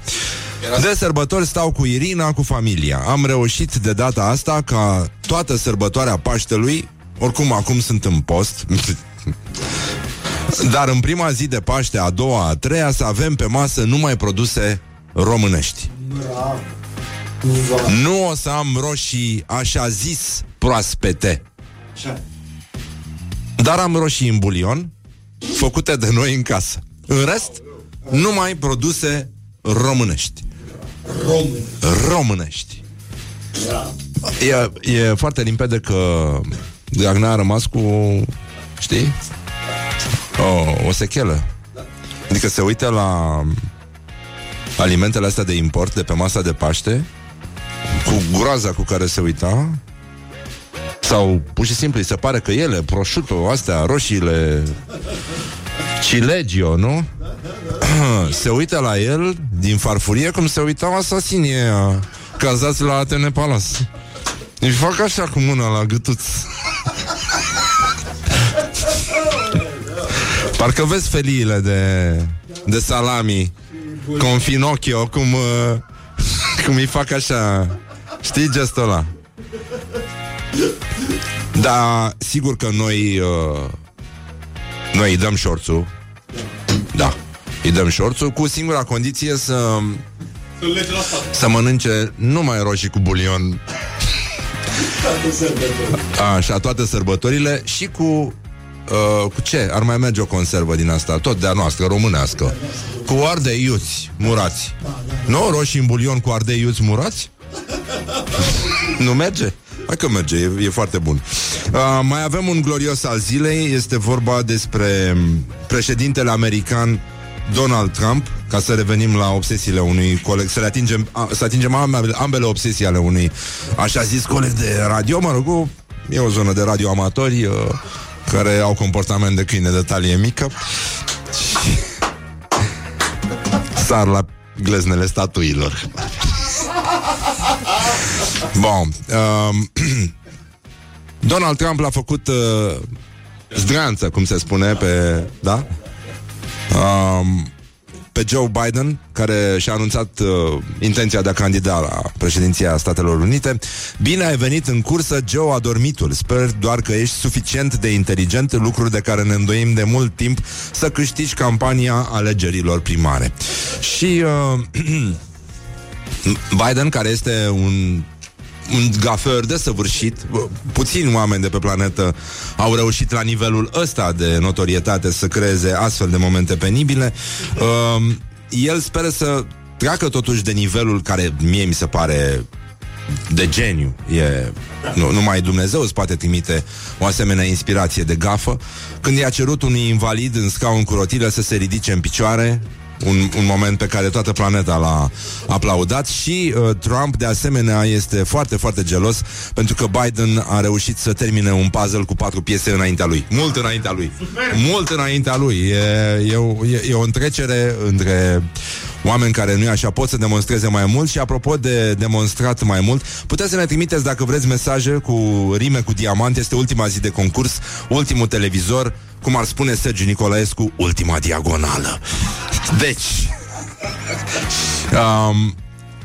De sărbători stau cu Irina, cu familia. Am reușit de data asta ca toată sărbătoarea Paștelui, oricum acum sunt în post, dar în prima zi de Paște, a doua, a treia, să avem pe masă numai produse românești. Nu o să am roșii așa zis proaspete. Dar am roșii în bulion Făcute de noi în casă În rest, numai produse românești Românești. E, e foarte limpede că Dragnea a rămas cu Știi? O, o sechelă. Adică se uită la Alimentele astea de import De pe masa de Paște Cu groaza cu care se uita sau pur și simplu îi se pare că ele, prosciutto, astea, roșiile Cilegio, nu? se uită la el din farfurie cum se uitau asasinii ăia cazați la Atene Palace. Își fac așa cu mâna la gâtuț. Parcă vezi feliile de, de salami Con Finocchio Cum, uh, cum îi fac așa Știi gestul ăla Da, sigur că noi uh, Noi îi dăm șorțul. Da. Îi dăm șorțul cu singura condiție să Să mănânce numai roșii cu bulion. Așa, toate sărbătorile Și cu Uh, cu ce? Ar mai merge o conservă din asta? Tot de-a noastră, românească. Cu ardei iuți, murați Nu? Roșii în bulion cu ardei iuți murați? nu merge? Hai că merge, e, e foarte bun. Uh, mai avem un glorios al zilei, este vorba despre um, președintele american Donald Trump, ca să revenim la obsesiile unui coleg, să le atingem, a, să atingem ambele, ambele obsesii ale unui așa zis coleg de radio, mă rog, o- e o zonă de radio amatori uh, care au comportament de câine de talie mică și sar la gleznele statuilor. Bun. Um, Donald Trump l-a făcut uh, zdreanță, cum se spune, pe... Da? Um, pe Joe Biden, care și-a anunțat uh, intenția de a candida la președinția Statelor Unite. Bine ai venit în cursă, Joe adormitul. Sper doar că ești suficient de inteligent, lucruri de care ne îndoim de mult timp, să câștigi campania alegerilor primare. Și uh, Biden, care este un un gafer desăvârșit. Puțini oameni de pe planetă Au reușit la nivelul ăsta De notorietate să creeze astfel de momente penibile. Uh, El speră să treacă totuși de nivelul Care mie mi se pare de geniu. E, nu, numai Dumnezeu îți poate trimite o asemenea inspirație de gafă. Când i-a cerut unui invalid în scaun cu rotile Să se ridice în picioare un, un moment pe care toată planeta l-a aplaudat și uh, Trump de asemenea este foarte, foarte gelos pentru că Biden a reușit să termine un puzzle cu patru piese înaintea lui. Mult înaintea lui. Mult înaintea lui. E, e, o, e, e o întrecere între oameni care nu e așa pot să demonstreze mai mult și apropo de demonstrat mai mult, puteți să ne trimiteți dacă vreți mesaje cu rime cu diamant, este ultima zi de concurs, ultimul televizor, cum ar spune Sergiu Nicolaescu, ultima diagonală. Deci, um,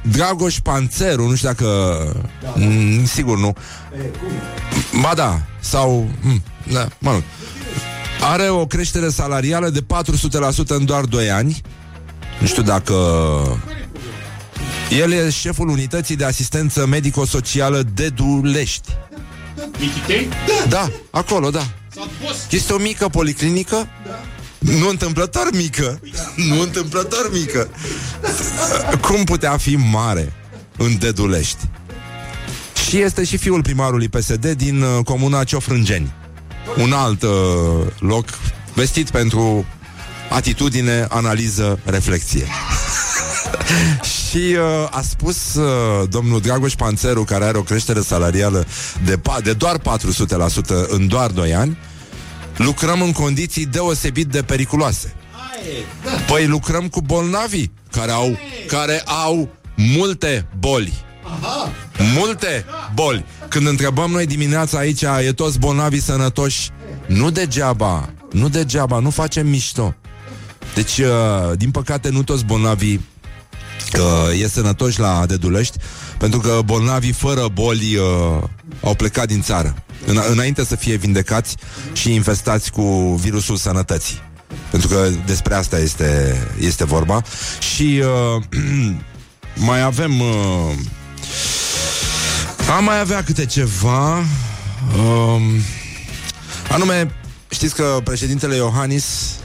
Dragoș Panțeru, nu știu dacă... Mm, sigur nu. Ba da, sau... Mm, da, mă rog. Are o creștere salarială de 400% în doar 2 ani. Nu știu dacă... El e șeful unității de asistență medico-socială de Dulești. Michitei? Da, acolo, da. Este o mică policlinică Nu întâmplător mică Nu întâmplător mică Cum putea fi mare În Dedulești Și este și fiul primarului PSD Din uh, comuna Ciofrângeni Un alt uh, loc Vestit pentru atitudine, analiză, reflexie și uh, a spus uh, domnul Dragoș Panțeru, care are o creștere salarială de, pa- de doar 400% în doar 2 ani, lucrăm în condiții deosebit de periculoase. Păi lucrăm cu bolnavi care au, care au multe boli. Multe boli. Când întrebăm noi dimineața aici, e toți bolnavi sănătoși? Nu degeaba, nu degeaba, nu facem mișto. Deci, uh, din păcate, nu toți bolnavii uh, e sănătoși la Dedulești, pentru că bolnavii fără boli uh, au plecat din țară, în, înainte să fie vindecați și infestați cu virusul sănătății. Pentru că despre asta este, este vorba. Și uh, mai avem... Uh, am mai avea câte ceva... Um, anume, știți că președintele Iohannis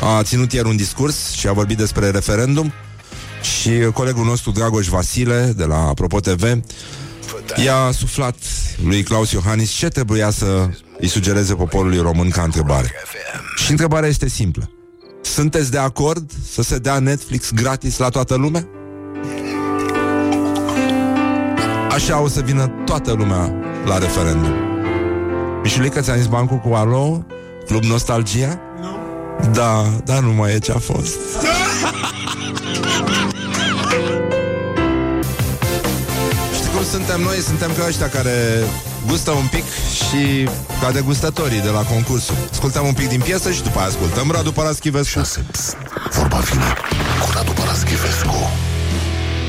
a ținut ieri un discurs și a vorbit despre referendum și colegul nostru Dragoș Vasile de la Apropo TV i-a suflat lui Claus Iohannis ce trebuia să îi sugereze poporului român ca întrebare. Și întrebarea este simplă. Sunteți de acord să se dea Netflix gratis la toată lumea? Așa o să vină toată lumea la referendum. Mișulică, ți-am zis bancul cu Alo? Club Nostalgia? Nu. Da, dar nu mai e ce a fost. Știi cum suntem noi? Suntem ca ăștia care gustă un pic și ca degustatorii de la concursul. Ascultăm un pic din piesă și după aia ascultăm Radu Paraschivescu. Șase. Psst. Vorba vine cu Radu Paraschivescu.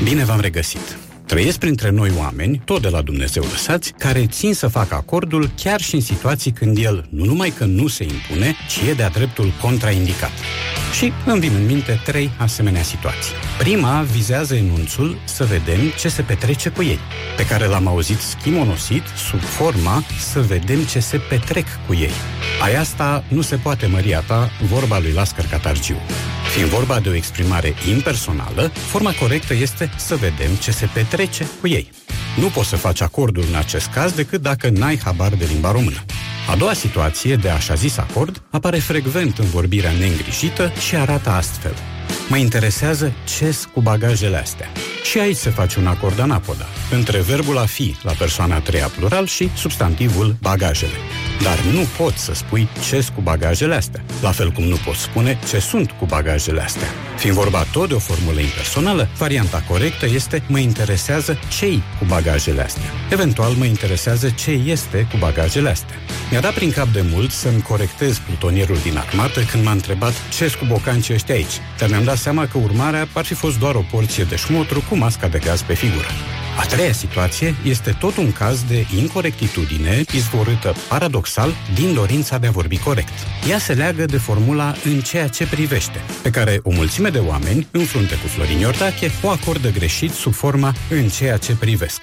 Bine v-am regăsit! Trăiesc printre noi oameni, tot de la Dumnezeu lăsați, care țin să facă acordul chiar și în situații când el nu numai că nu se impune, ci e de-a dreptul contraindicat. Și îmi vin în minte trei asemenea situații. Prima vizează enunțul să vedem ce se petrece cu ei, pe care l-am auzit schimonosit sub forma să vedem ce se petrec cu ei. Ai asta nu se poate măria ta, vorba lui Lascar Catargiu. Fiind vorba de o exprimare impersonală, forma corectă este să vedem ce se petrece cu ei. Nu poți să faci acordul în acest caz decât dacă n-ai habar de limba română. A doua situație, de așa zis acord, apare frecvent în vorbirea neîngrijită și arată astfel. Mă interesează ce cu bagajele astea. Și aici se face un acord anapoda, între verbul a fi la persoana a treia plural și substantivul bagajele. Dar nu poți să spui ce cu bagajele astea, la fel cum nu poți spune ce sunt cu bagajele astea. Fiind vorba tot de o formulă impersonală, varianta corectă este mă interesează cei cu bagajele astea. Eventual mă interesează ce este cu bagajele astea. Mi-a dat prin cap de mult să-mi corectez plutonierul din armată când m-a întrebat ce cu bocancii ăștia aici, dar mi-am dat seama că urmarea ar fi fost doar o porție de șmotru cu masca de gaz pe figură. A treia situație este tot un caz de incorectitudine izvorâtă paradoxal din dorința de a vorbi corect. Ea se leagă de formula în ceea ce privește, pe care o mulțime de oameni, în frunte cu Florin Iordache, o acordă greșit sub forma în ceea ce privesc.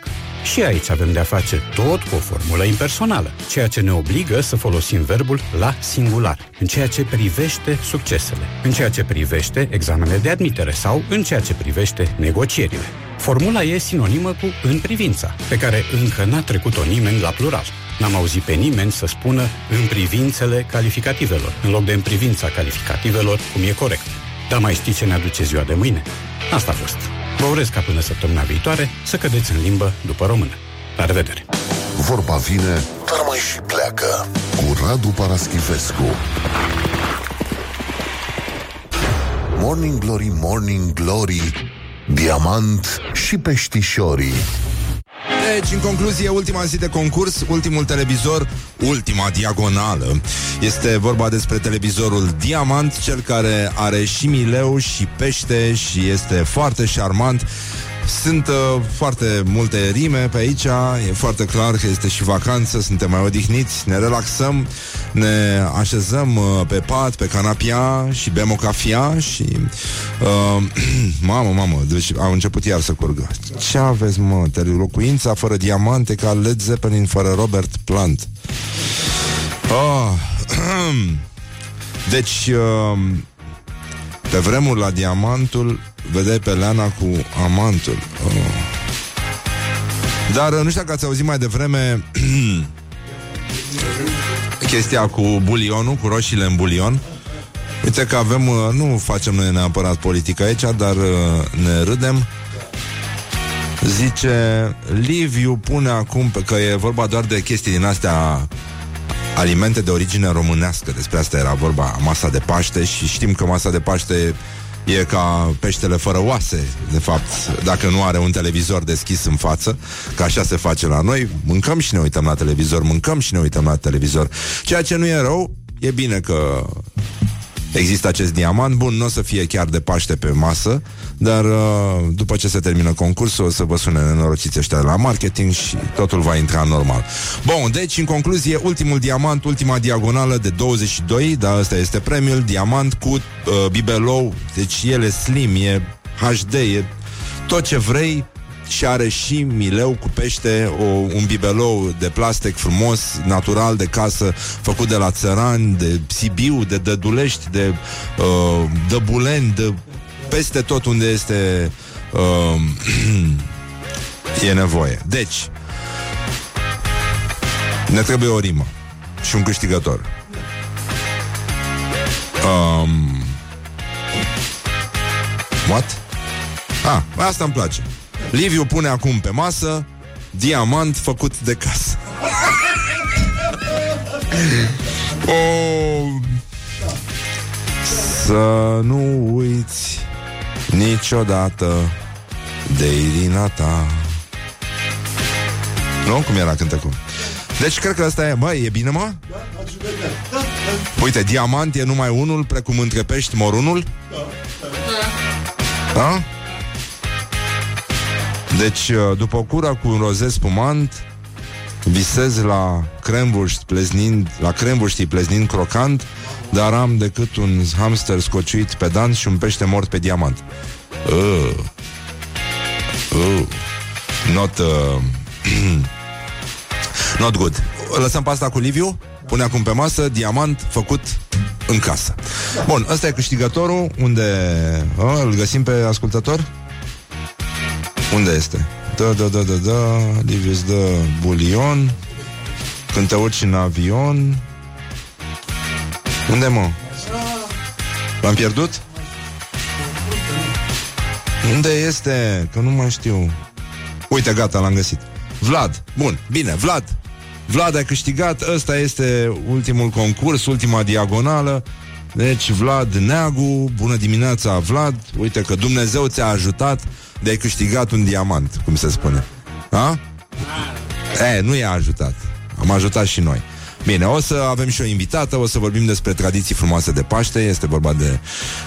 Și aici avem de-a face tot cu o formulă impersonală, ceea ce ne obligă să folosim verbul la singular, în ceea ce privește succesele, în ceea ce privește examenele de admitere sau în ceea ce privește negocierile. Formula e sinonimă cu în privința, pe care încă n-a trecut-o nimeni la plural. N-am auzit pe nimeni să spună în privințele calificativelor, în loc de în privința calificativelor, cum e corect. Dar mai știți ce ne aduce ziua de mâine? Asta a fost. Vă urez ca până săptămâna viitoare să cădeți în limbă după română. La revedere! Vorba vine, dar mai și pleacă. Cu Radu Paraschivescu. Morning Glory, Morning Glory, Diamant și peștișorii. Deci, în concluzie, ultima zi de concurs, ultimul televizor, ultima diagonală. Este vorba despre televizorul Diamant, cel care are și mileu și pește și este foarte șarmant. Sunt uh, foarte multe rime pe aici, e foarte clar că este și vacanță, suntem mai odihniți, ne relaxăm, ne așezăm uh, pe pat, pe canapia și bem o cafea și... Uh, mamă, mamă, deci au început iar să curgă. Ce aveți, mă? Locuința fără diamante ca Led Zeppelin fără Robert Plant. Oh, deci, uh, pe vremuri la diamantul vedeai pe Leana cu amantul. Oh. Dar nu știu dacă ați auzit mai devreme chestia cu bulionul, cu roșiile în bulion. Uite că avem, uh, nu facem noi neapărat politică aici, dar uh, ne râdem. Zice, Liviu pune acum, că e vorba doar de chestii din astea alimente de origine românească, despre asta era vorba, masa de Paște și știm că masa de Paște E ca peștele fără oase, de fapt, dacă nu are un televizor deschis în față, că așa se face la noi, mâncăm și ne uităm la televizor, mâncăm și ne uităm la televizor. Ceea ce nu e rău, e bine că Există acest diamant, bun, nu o să fie chiar de Paște pe masă, dar uh, după ce se termină concursul o să vă sune nenorociți ăștia de la marketing și totul va intra normal. Bun, deci, în concluzie, ultimul diamant, ultima diagonală de 22, dar ăsta este premiul, diamant cu uh, bibelou, deci el e slim, e HD, e tot ce vrei, și are și mileu cu pește, o, un bibelou de plastic frumos, natural de casă, făcut de la țărani, de Sibiu, de Dădulești, de uh, Dăbuleni, de peste tot unde este uh, e nevoie. Deci, ne trebuie o rimă și un câștigător. Um, what? Ah, asta îmi place. Liviu pune acum pe masă diamant făcut de casă. oh. Să nu uiți niciodată de Irina ta. Nu? Cum era cântecul? Deci cred că asta e, băi, e bine, mă? Uite, diamant e numai unul, precum între pești morunul? Da? Deci, uh, după o cură cu un rozet spumant, visez la cremvurști pleznind, la cremvurștii pleznind crocant, dar am decât un hamster scociuit pe dans și un pește mort pe diamant. Uh. Uh. Not, uh. Not good. Lăsăm pasta cu Liviu, pune acum pe masă, diamant făcut în casă. Bun, ăsta e câștigătorul, unde uh, îl găsim pe ascultător? Unde este? Da, da, da, da, da. Liviu îți dă bulion. Când te urci în avion. Unde mă? L-am pierdut? Unde este? Că nu mai știu. Uite, gata, l-am găsit. Vlad, bun, bine, Vlad. Vlad a câștigat, ăsta este ultimul concurs, ultima diagonală. Deci, Vlad Neagu, bună dimineața, Vlad. Uite că Dumnezeu ți-a ajutat de ai câștigat un diamant, cum se spune. A? E, nu i-a ajutat. Am ajutat și noi. Bine, o să avem și o invitată, o să vorbim despre tradiții frumoase de Paște. Este vorba de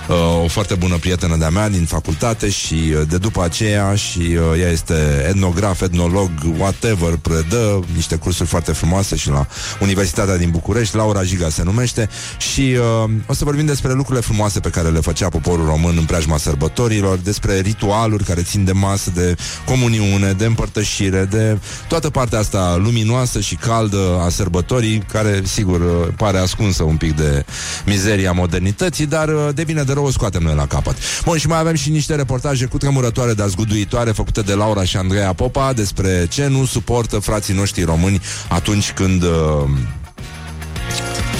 uh, o foarte bună prietenă de-a mea din facultate și uh, de după aceea și uh, ea este etnograf, etnolog, whatever, predă niște cursuri foarte frumoase și la Universitatea din București, Laura Giga se numește și uh, o să vorbim despre lucrurile frumoase pe care le făcea poporul român în preajma sărbătorilor, despre ritualuri care țin de masă, de comuniune, de împărtășire, de toată partea asta luminoasă și caldă a sărbătorii care, sigur, uh, pare ascunsă un pic de mizeria modernității, dar uh, devine de rău o scoatem noi la capăt. Bun, și mai avem și niște reportaje cu tremurătoare, dar zguduitoare, făcute de Laura și Andreea Popa despre ce nu suportă frații noștri români atunci când... Uh,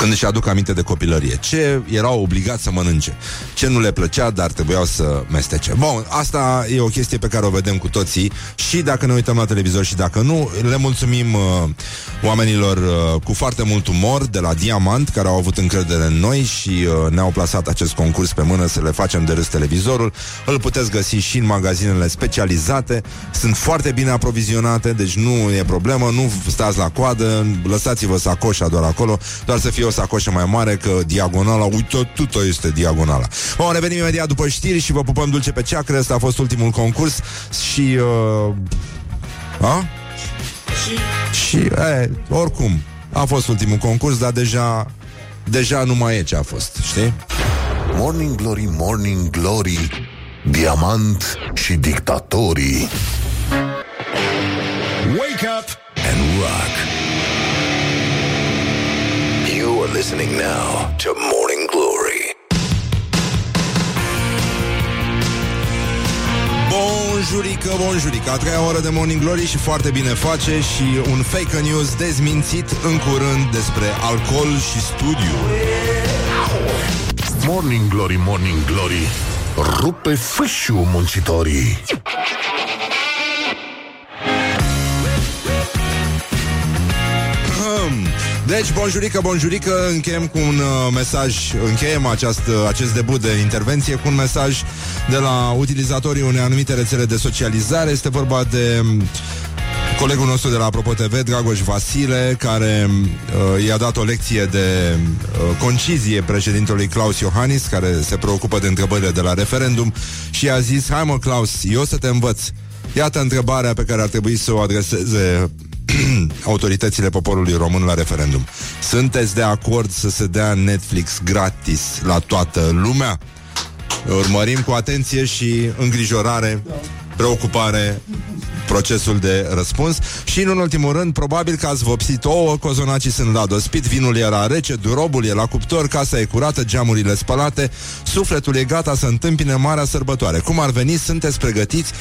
când își aduc aminte de copilărie. Ce erau obligați să mănânce. Ce nu le plăcea, dar trebuiau să mestece. Bun, asta e o chestie pe care o vedem cu toții și dacă ne uităm la televizor și dacă nu, le mulțumim uh, oamenilor uh, cu foarte mult umor de la Diamant, care au avut încredere în noi și uh, ne-au plasat acest concurs pe mână să le facem de râs televizorul. Îl puteți găsi și în magazinele specializate. Sunt foarte bine aprovizionate, deci nu e problemă, nu stați la coadă, lăsați-vă sacoșa doar acolo, doar să fie o sacoșă mai mare, că diagonala, uite, tot este diagonala. Bun, revenim imediat după știri și vă pupăm dulce pe ceacră. Asta a fost ultimul concurs și... Uh, a? Și, și e, oricum, a fost ultimul concurs, dar deja deja nu mai e ce a fost, știi? Morning Glory, Morning Glory Diamant și dictatorii Wake up and rock. You are listening now to Morning Glory. Bonjurică, bonjurică. A treia oră de Morning Glory și foarte bine face Și un fake news dezmințit în curând Despre alcool și studiu. Morning Glory, Morning Glory. Rupe fâșiu muncitorii Deci, bonjurică, bonjurică Încheiem cu un uh, mesaj Încheiem aceast, uh, acest debut de intervenție Cu un mesaj de la utilizatorii Unei anumite rețele de socializare Este vorba de um, Colegul nostru de la Apropo TV, Dragoș Vasile, care uh, i-a dat o lecție de uh, concizie președintelui Claus Iohannis, care se preocupă de întrebările de la referendum, și a zis, hai mă, Claus, eu să te învăț. Iată întrebarea pe care ar trebui să o adreseze autoritățile poporului român la referendum. Sunteți de acord să se dea Netflix gratis la toată lumea? Urmărim cu atenție și îngrijorare, preocupare procesul de răspuns și, în ultimul rând, probabil că ați vopsit ouă, cozonacii sunt la dospit, vinul era rece, durobul e la cuptor, casa e curată, geamurile spălate, sufletul e gata să întâmpine marea sărbătoare. Cum ar veni, sunteți pregătiți?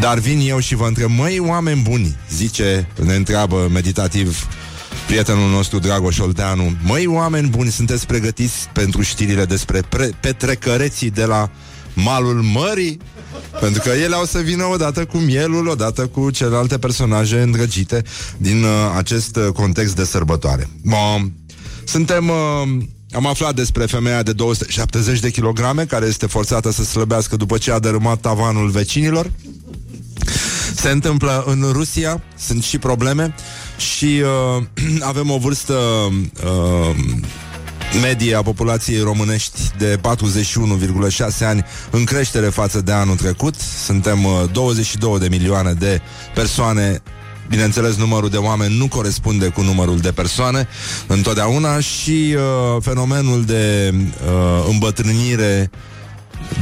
Dar vin eu și vă întreb, măi, oameni buni, zice, ne întreabă meditativ prietenul nostru Dragoș Olteanu, măi, oameni buni, sunteți pregătiți pentru știrile despre pre- petrecăreții de la malul mării? Pentru că ele au să vină odată cu mielul, odată cu celelalte personaje îndrăgite din uh, acest uh, context de sărbătoare. Bun. Suntem... Uh, am aflat despre femeia de 270 de kilograme care este forțată să slăbească după ce a dărâmat tavanul vecinilor. Se întâmplă în Rusia, sunt și probleme și uh, avem o vârstă uh, medie a populației românești de 41,6 ani în creștere față de anul trecut. Suntem uh, 22 de milioane de persoane Bineînțeles, numărul de oameni nu corespunde cu numărul de persoane întotdeauna și uh, fenomenul de uh, îmbătrânire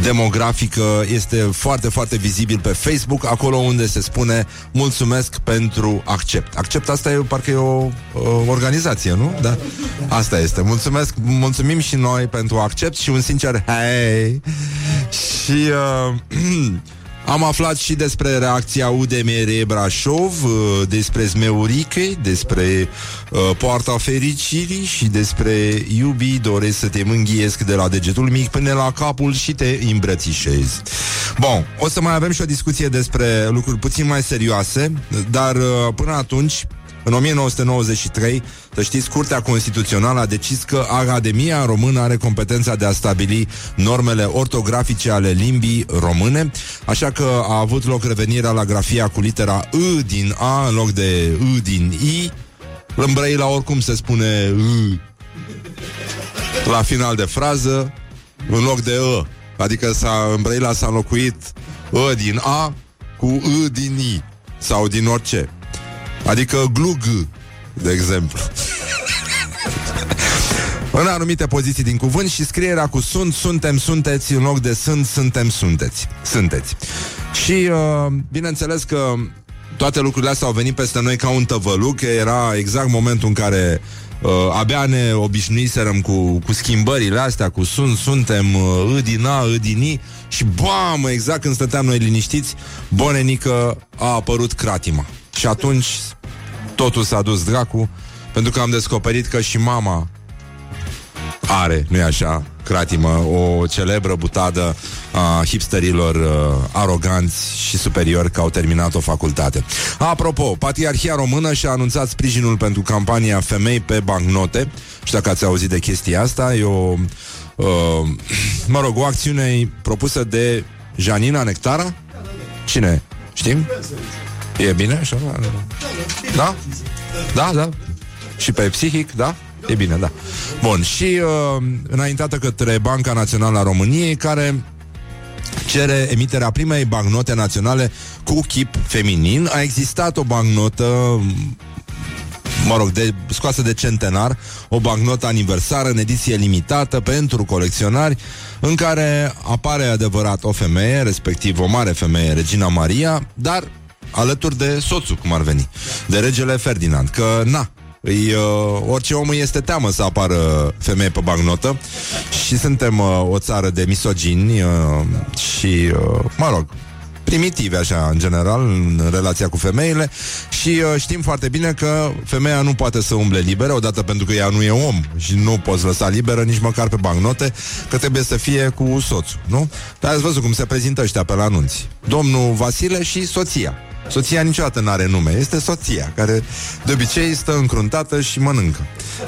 demografică este foarte, foarte vizibil pe Facebook, acolo unde se spune mulțumesc pentru accept. Accept asta e parcă e o, o organizație, nu? Da. Asta este. Mulțumesc, mulțumim și noi pentru accept și un sincer hei. Și uh, Am aflat și despre reacția UDMR Brașov, uh, despre Zmeuriche, despre uh, Poarta Fericirii și despre Iubi doresc să te mânghiesc de la degetul mic până la capul și te îmbrățișez. Bun, o să mai avem și o discuție despre lucruri puțin mai serioase, dar uh, până atunci în 1993, să știți, Curtea Constituțională a decis că Academia Română are competența de a stabili normele ortografice ale limbii române, așa că a avut loc revenirea la grafia cu litera I din A în loc de I din I. În Brăila oricum se spune I la final de frază în loc de E. Adică s-a, în Brăila s-a înlocuit E din A cu I din I sau din orice. Adică glug, de exemplu. în anumite poziții din cuvânt și scrierea cu sunt, suntem, sunteți, în loc de sunt, suntem, sunteți. Sunteți. Și, uh, bineînțeles că toate lucrurile astea au venit peste noi ca un tăvăluc, că era exact momentul în care uh, abia ne obișnuiserăm cu, cu schimbările astea, cu sunt, suntem, uh, din A, din I, și bam, exact când stăteam noi liniștiți, bonenică a apărut cratima. Și atunci totul s-a dus dracu, pentru că am descoperit că și mama are, nu-i așa, cratimă, o celebră butadă a hipsterilor uh, aroganți și superiori că au terminat o facultate. Apropo, Patriarhia Română și-a anunțat sprijinul pentru campania Femei pe bancnote. Și dacă ați auzit de chestia asta, e o, uh, mă rog, o acțiune propusă de Janina Nectara? Cine? Știm? E bine așa? Da? Da, da. Și pe psihic, da? E bine, da. Bun, și uh, înaintată către Banca Națională a României, care cere emiterea primei bancnote naționale cu chip feminin. A existat o bancnotă mă rog, de, scoasă de centenar, o bancnotă aniversară în ediție limitată pentru colecționari, în care apare adevărat o femeie, respectiv o mare femeie, Regina Maria, dar alături de soțul, cum ar veni, de regele Ferdinand, că na, îi, uh, orice om este teamă să apară femeie pe bancnotă și suntem uh, o țară de misogini uh, și, uh, mă rog, primitive așa în general în relația cu femeile și uh, știm foarte bine că femeia nu poate să umble liberă odată pentru că ea nu e om și nu poți lăsa liberă nici măcar pe bancnote că trebuie să fie cu soțul, nu? Dar ați văzut cum se prezintă ăștia pe la anunți. Domnul Vasile și soția. Soția niciodată nu are nume, este soția, care de obicei stă încruntată și mănâncă.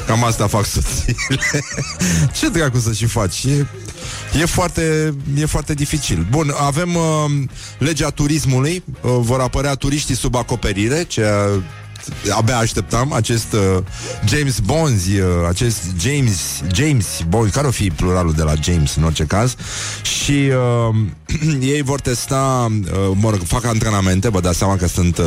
Cam asta fac soțiile. Ce dracu să și faci? E, e, foarte, e foarte dificil. Bun, avem uh, legea turismului, uh, vor apărea turiștii sub acoperire, ceea abia așteptam acest uh, James Bond, uh, acest James James Bond, care o fi pluralul de la James în orice caz. Și uh, ei vor testa, uh, mă rog, fac antrenamente, vă dați seama că sunt uh,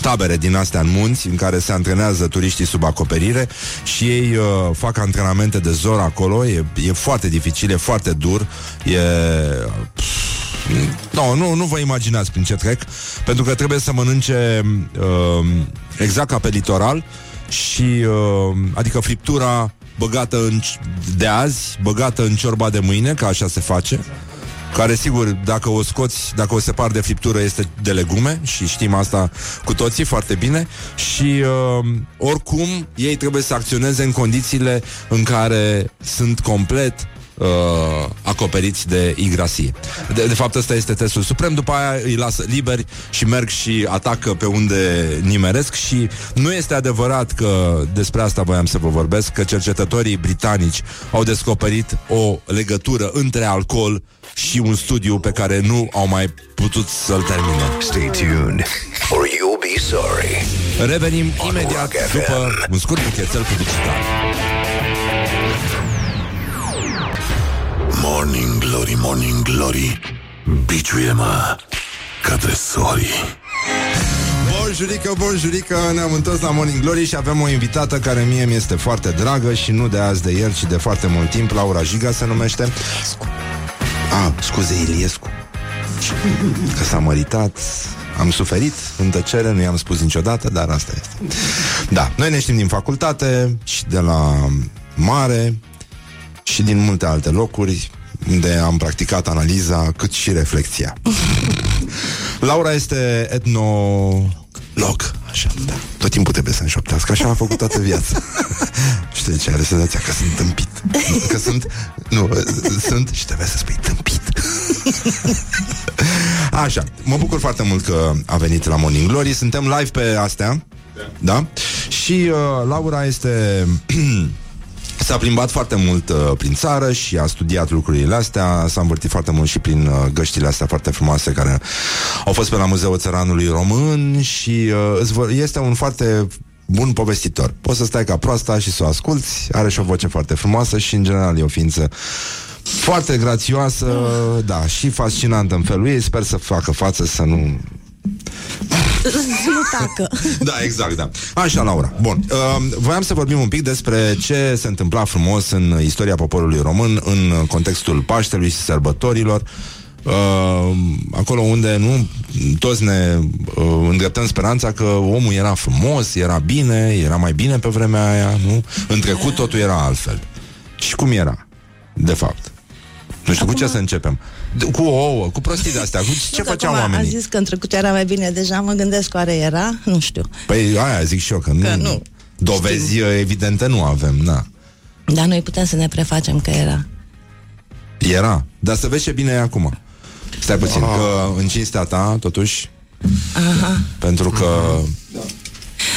tabere din astea în munți în care se antrenează turiștii sub acoperire și ei uh, fac antrenamente de zor acolo, e, e foarte dificil, e foarte dur, e... Pff, No, nu, nu vă imaginați prin ce trec Pentru că trebuie să mănânce uh, Exact ca pe litoral Și uh, Adică friptura băgată în, de azi Băgată în ciorba de mâine Că așa se face care sigur, dacă o scoți, dacă o separ de friptură, este de legume și știm asta cu toții foarte bine și uh, oricum ei trebuie să acționeze în condițiile în care sunt complet uh, acoperiți de igrasie. De, de fapt, ăsta este testul suprem, după aia îi lasă liberi și merg și atacă pe unde nimeresc și nu este adevărat că despre asta voiam să vă vorbesc, că cercetătorii britanici au descoperit o legătură între alcool și un studiu pe care nu au mai putut să-l termine. Stay tuned or you'll be sorry. Revenim imediat după un scurt buchețel publicitar. Morning Glory, Morning Glory Biciuie-mă ca tresorii Bonjurică, bonjurică, ne-am întors la Morning Glory și avem o invitată care mie mi este foarte dragă și nu de azi de ieri, ci de foarte mult timp, Laura Giga se numește. Ah, scuze, Iliescu. Că s-a măritat, am suferit în tăcere, nu i-am spus niciodată, dar asta este. Da, noi ne știm din facultate și de la mare și din multe alte locuri unde am practicat analiza cât și reflexia. Laura este etnolog. Așa, da. Tot timpul trebuie să înșoptească. Așa a făcut toată viața. Știi ce are senzația că sunt tâmpit. Că sunt... Nu, sunt și trebuie să spui tâmpit. Așa, mă bucur foarte mult că a venit la Morning Glory. Suntem live pe astea. Da? da? Și uh, Laura este... S-a plimbat foarte mult uh, prin țară și a studiat lucrurile astea, s-a învârtit foarte mult și prin uh, găștile astea foarte frumoase care au fost pe la Muzeul Țăranului Român și uh, este un foarte bun povestitor. Poți să stai ca proasta și să o asculti, are și o voce foarte frumoasă și în general e o ființă foarte grațioasă, uh. da, și fascinantă în felul ei. Sper să facă față să nu nu tacă. Da, exact, da. Așa, Laura. Bun. Uh, voiam să vorbim un pic despre ce se întâmpla frumos în istoria poporului român în contextul Paștelui și sărbătorilor. Uh, acolo unde nu toți ne uh, îndreptăm speranța că omul era frumos, era bine, era mai bine pe vremea aia, nu? În trecut totul era altfel. Și cum era, de fapt? Nu știu, Acum... cu ce să începem? Cu ouă, cu prostii de-astea, cu ce făceau oamenii? A zis că în trecut era mai bine, deja mă gândesc oare era, nu știu. Păi aia zic și eu, că, că nu, nu. Dovezi știu. evidente nu avem, na. Dar noi putem să ne prefacem că era. Era, dar să vezi ce bine e acum. Stai puțin, oh. că în cinstea ta, totuși, Aha. pentru că da.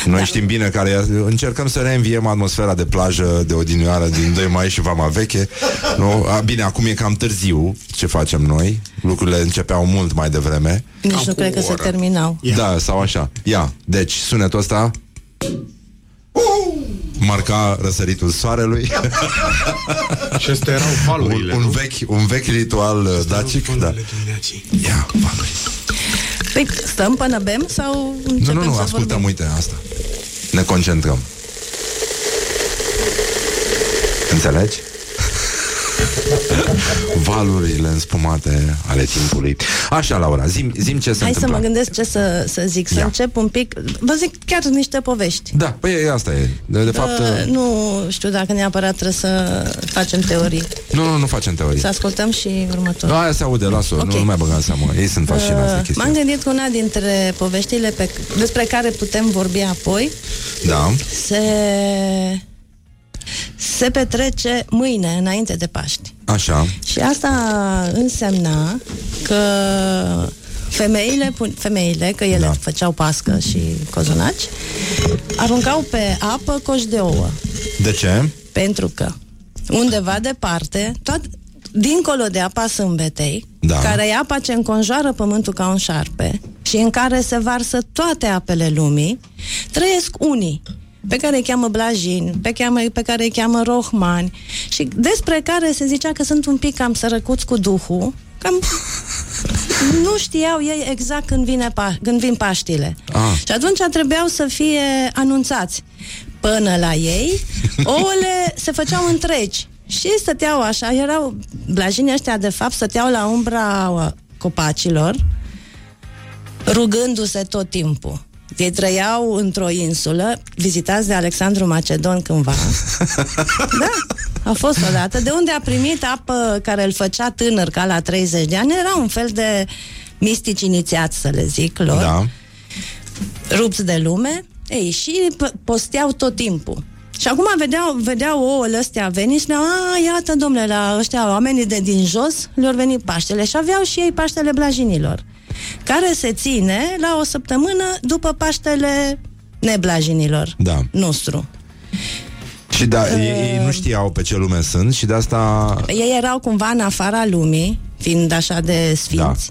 Noi da. știm bine care e. Încercăm să reînviem atmosfera de plajă de odinioară din 2 mai și Vama Veche. Nu? A, bine, acum e cam târziu ce facem noi. Lucrurile începeau mult mai devreme. Nici nu cred că se terminau. Ia. Da, sau așa. Ia, deci, sunetul ăsta marca răsăritul soarelui. Și astea erau valurile, un, un, vechi, un vechi ritual dacic. Da. Ia, valurile. Păi stăm până bem sau începem Nu, nu, nu, să ascultăm, vorbim? uite asta. Ne concentrăm. Înțelegi? Valurile înspumate ale timpului. Așa, Laura, zim, zim ce se Hai întâmplă. să mă gândesc ce să, să zic, să Ia. încep un pic. Vă zic chiar niște povești. Da, păi asta e. De, de fapt... Uh, nu știu dacă neapărat trebuie să facem teorii. Nu, nu, nu facem teorii. Să ascultăm și următorul. Nu, aia se aude, lasă Ok. nu, nu mai băga în seamă. Ei sunt fascinați de Uh, chestia M-am gândit că una dintre poveștile pe, despre care putem vorbi apoi Da. se, se petrece mâine, înainte de Paști. Așa. Și asta însemna că femeile, pun- femeile că ele Da. da. făceau pască și cozonaci, aruncau pe apă coși de ouă. De ce? Pentru că undeva departe, tot, dincolo de apa sâmbetei, Da. care e apa ce înconjoară pământul ca un șarpe și în care se varsă toate apele lumii, trăiesc unii pe care îi cheamă blajini, pe, cheamă, pe care îi cheamă rohmani și despre care se zicea că sunt un pic cam sărăcuți cu duhul, cam nu știau ei exact când, vine pa- când vin Paștile. Ah. Și atunci trebuiau să fie anunțați. Până la ei, ouăle se făceau întregi. Și stăteau așa, erau, blajinii ăștia de fapt stăteau la umbra uh, copacilor, rugându-se tot timpul. Ei trăiau într-o insulă, vizitați de Alexandru Macedon cândva. Da, a fost odată, de unde a primit apă care îl făcea tânăr ca la 30 de ani. Era un fel de mistici inițiați, să le zic lor, Da. rupți de lume. Ei, și p- posteau tot timpul. Și acum vedeau, vedeau ouăle astea veni și spuneau, a, iată, domnule, la ăștia oamenii de din jos le-au venit Paștele. Și aveau și ei Paștele Blajinilor, care se ține la o săptămână după Paștele neblajinilor Da. nostru. Și da, ei, ei nu știau pe ce lume sunt și de asta... Ei erau cumva în afara lumii, fiind așa de sfinți.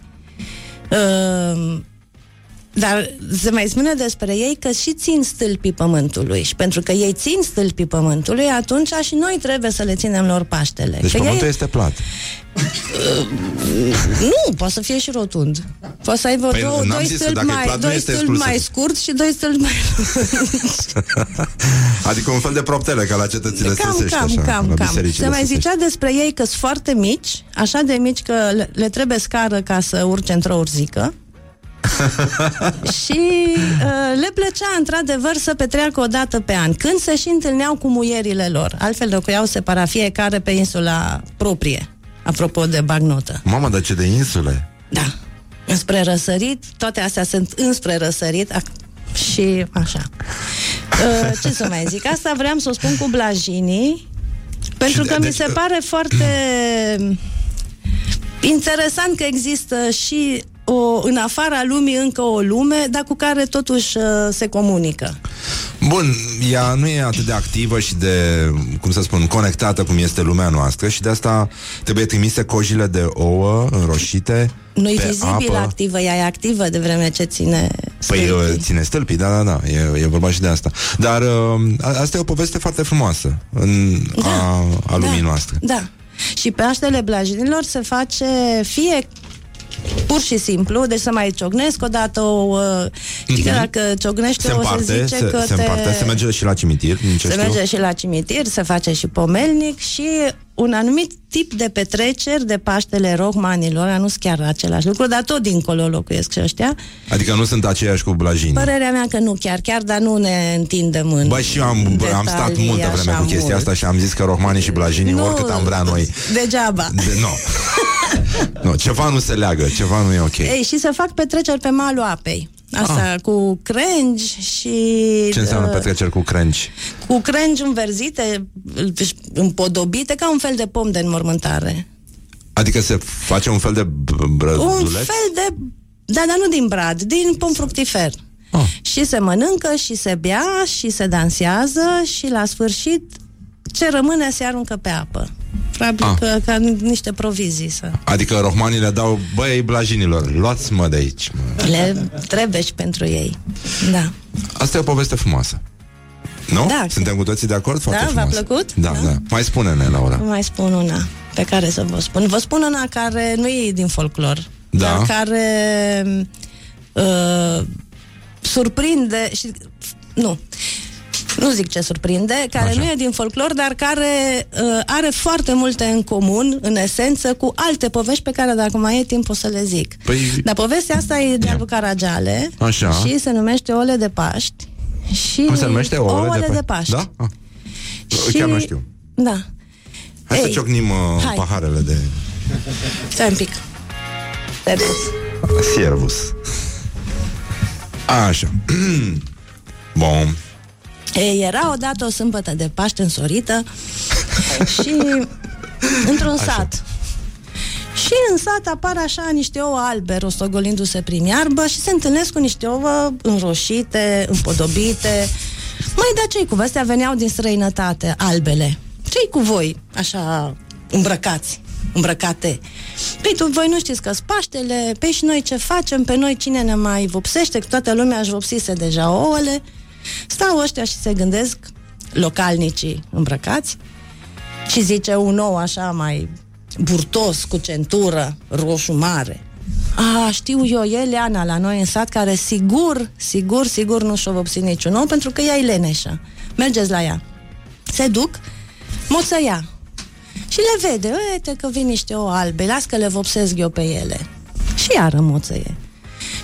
Da. Uh, dar se mai spune despre ei că și țin stâlpii pământului și pentru că ei țin stâlpii pământului, atunci și noi trebuie să le ținem lor paștele. Deci că pământul ei... este plat. Nu, poate să fie și rotund. Poate să aibă Păi, două, n-am doi zis că stâlpi dacă e mai, plat, nu doi este stâlpi exclusiv. mai scurt și doi stâlpi mai Adică un fel de proptele ca la cetățile Cam, săsești, cam, așa, cam, la cam. bisericile Se mai săsești. zicea despre ei că sunt foarte mici, așa de mici că le, le trebuie scară ca să urce într-o urzică. și uh, le plăcea într-adevăr să petreacă o dată pe an, când se și întâlneau cu muierile lor. Altfel locuiau separat fiecare pe insula proprie, apropo de bagnotă. Mamă, dar ce de insule? Da. înspre răsărit, toate astea sunt înspre răsărit ac- și așa. Uh, ce să mai zic? Asta vreau să o spun cu blajinii, pentru Și de- că mi deci, se uh, pare foarte interesant că există și o, în afara lumii încă o lume, dar cu care totuși uh, se comunică. Bun, ea nu e atât de activă și de, cum să spun, conectată cum este lumea noastră și de asta trebuie trimise cojile de ouă înroșite Nu e pe vizibil apă. activă, ea e activă de vreme ce ține Păi stâlpii. uh, ține stâlpii, da, da, da, e, e vorba și de asta. Dar uh, a- asta e o poveste foarte frumoasă în, a, a lumii da, noastre. Da. Și pe aștele blajinilor se face fie pur și simplu, deci să mai ciocnesc odată o... Uh, știi că Mhm. dacă ciocnește Se o să împarte, zice se, că se te... împarte, se merge și la cimitir, din ce se știu. merge și la cimitir, se face și pomelnic și un anumit tip de petreceri de Paștele Rohmanilor, nu sunt chiar același lucru, dar tot dincolo locuiesc și ăștia. Adică nu sunt aceiași cu blajini. Părerea mea că nu chiar, chiar, dar nu ne întindem în Bă, și eu am, bă, am stat detalii multă vreme așa cu chestia mult. asta și am zis că rohmanii și blajinii, Nu, oricât am vrea noi. Degeaba. De, nu. nu, ceva nu se leagă, ceva nu e ok. Ei, și să fac petreceri pe malul apei. Asta cu crengi și... Ah. Ce înseamnă uh, petreceri cu crengi? Cu crengi înverzite, împodobite, ca un fel de pom de înmormântare. Adică se face un fel de b- Un brăduleț? fel de... Da, dar nu din brad, din pom fructifer. Ah. Și se mănâncă, și se bea, și se dansează, și la sfârșit ce rămâne se aruncă pe apă. Probabil Ah. că, ca niște provizii să... Adică rohmanii le dau, băi, blajinilor, luați-mă de aici. Mă. Le trebuie și pentru ei. Da. Asta e o poveste frumoasă. Nu? Da. Suntem cu toții de acord? Foarte Da? V-a frumoasă. plăcut? Da, da, Da. Mai spune-ne, Laura. Vă mai spun una pe care să vă spun. Vă spun una care nu e din folclor, Da. dar care uh, surprinde și nu. Nu zic ce surprinde, care Așa. nu e din folclor, dar care uh, are foarte multe în comun, în esență, cu alte povești pe care, dacă mai e timp, o să le zic. Păi- Dar povestea asta e de lui Caragiale Așa. și se numește Ole de Paști. Și Cum se numește? Ouăle, Ouăle de, de, pa- Paști. Da? Ah. Și... Chiar nu știu. Da. Hai să Ei, ciocnim uh, hai. paharele de Stai un pic. Servus. Servus. Așa. Bun. Ei, era odată o sâmbătă de Paște însorită și într-un sat. Și în sat apar așa niște ouă albe rostogolindu-se prin iarbă și se întâlnesc cu niște ouă înroșite, împodobite. Mai da cei cu astea veneau din străinătate, albele. Cei cu voi, așa, îmbrăcați, îmbrăcate. Păi tu, voi nu știți că Paștele, pe și noi ce facem, pe noi cine ne mai vopsește, că toată lumea își vopsise deja ouăle. Stau ăștia și se gândesc, localnicii îmbrăcați, și zice un ou așa mai burtos, cu centură, roșu mare. A, știu eu, e Leana la noi în sat care sigur, sigur, sigur nu și-o vopsi niciun ou pentru că ea e leneșă. Mergeți la ea. Se duc, moțăia. Și le vede, uite că vin niște ou albe, las că le vopsesc eu pe ele. Și iară moțăie.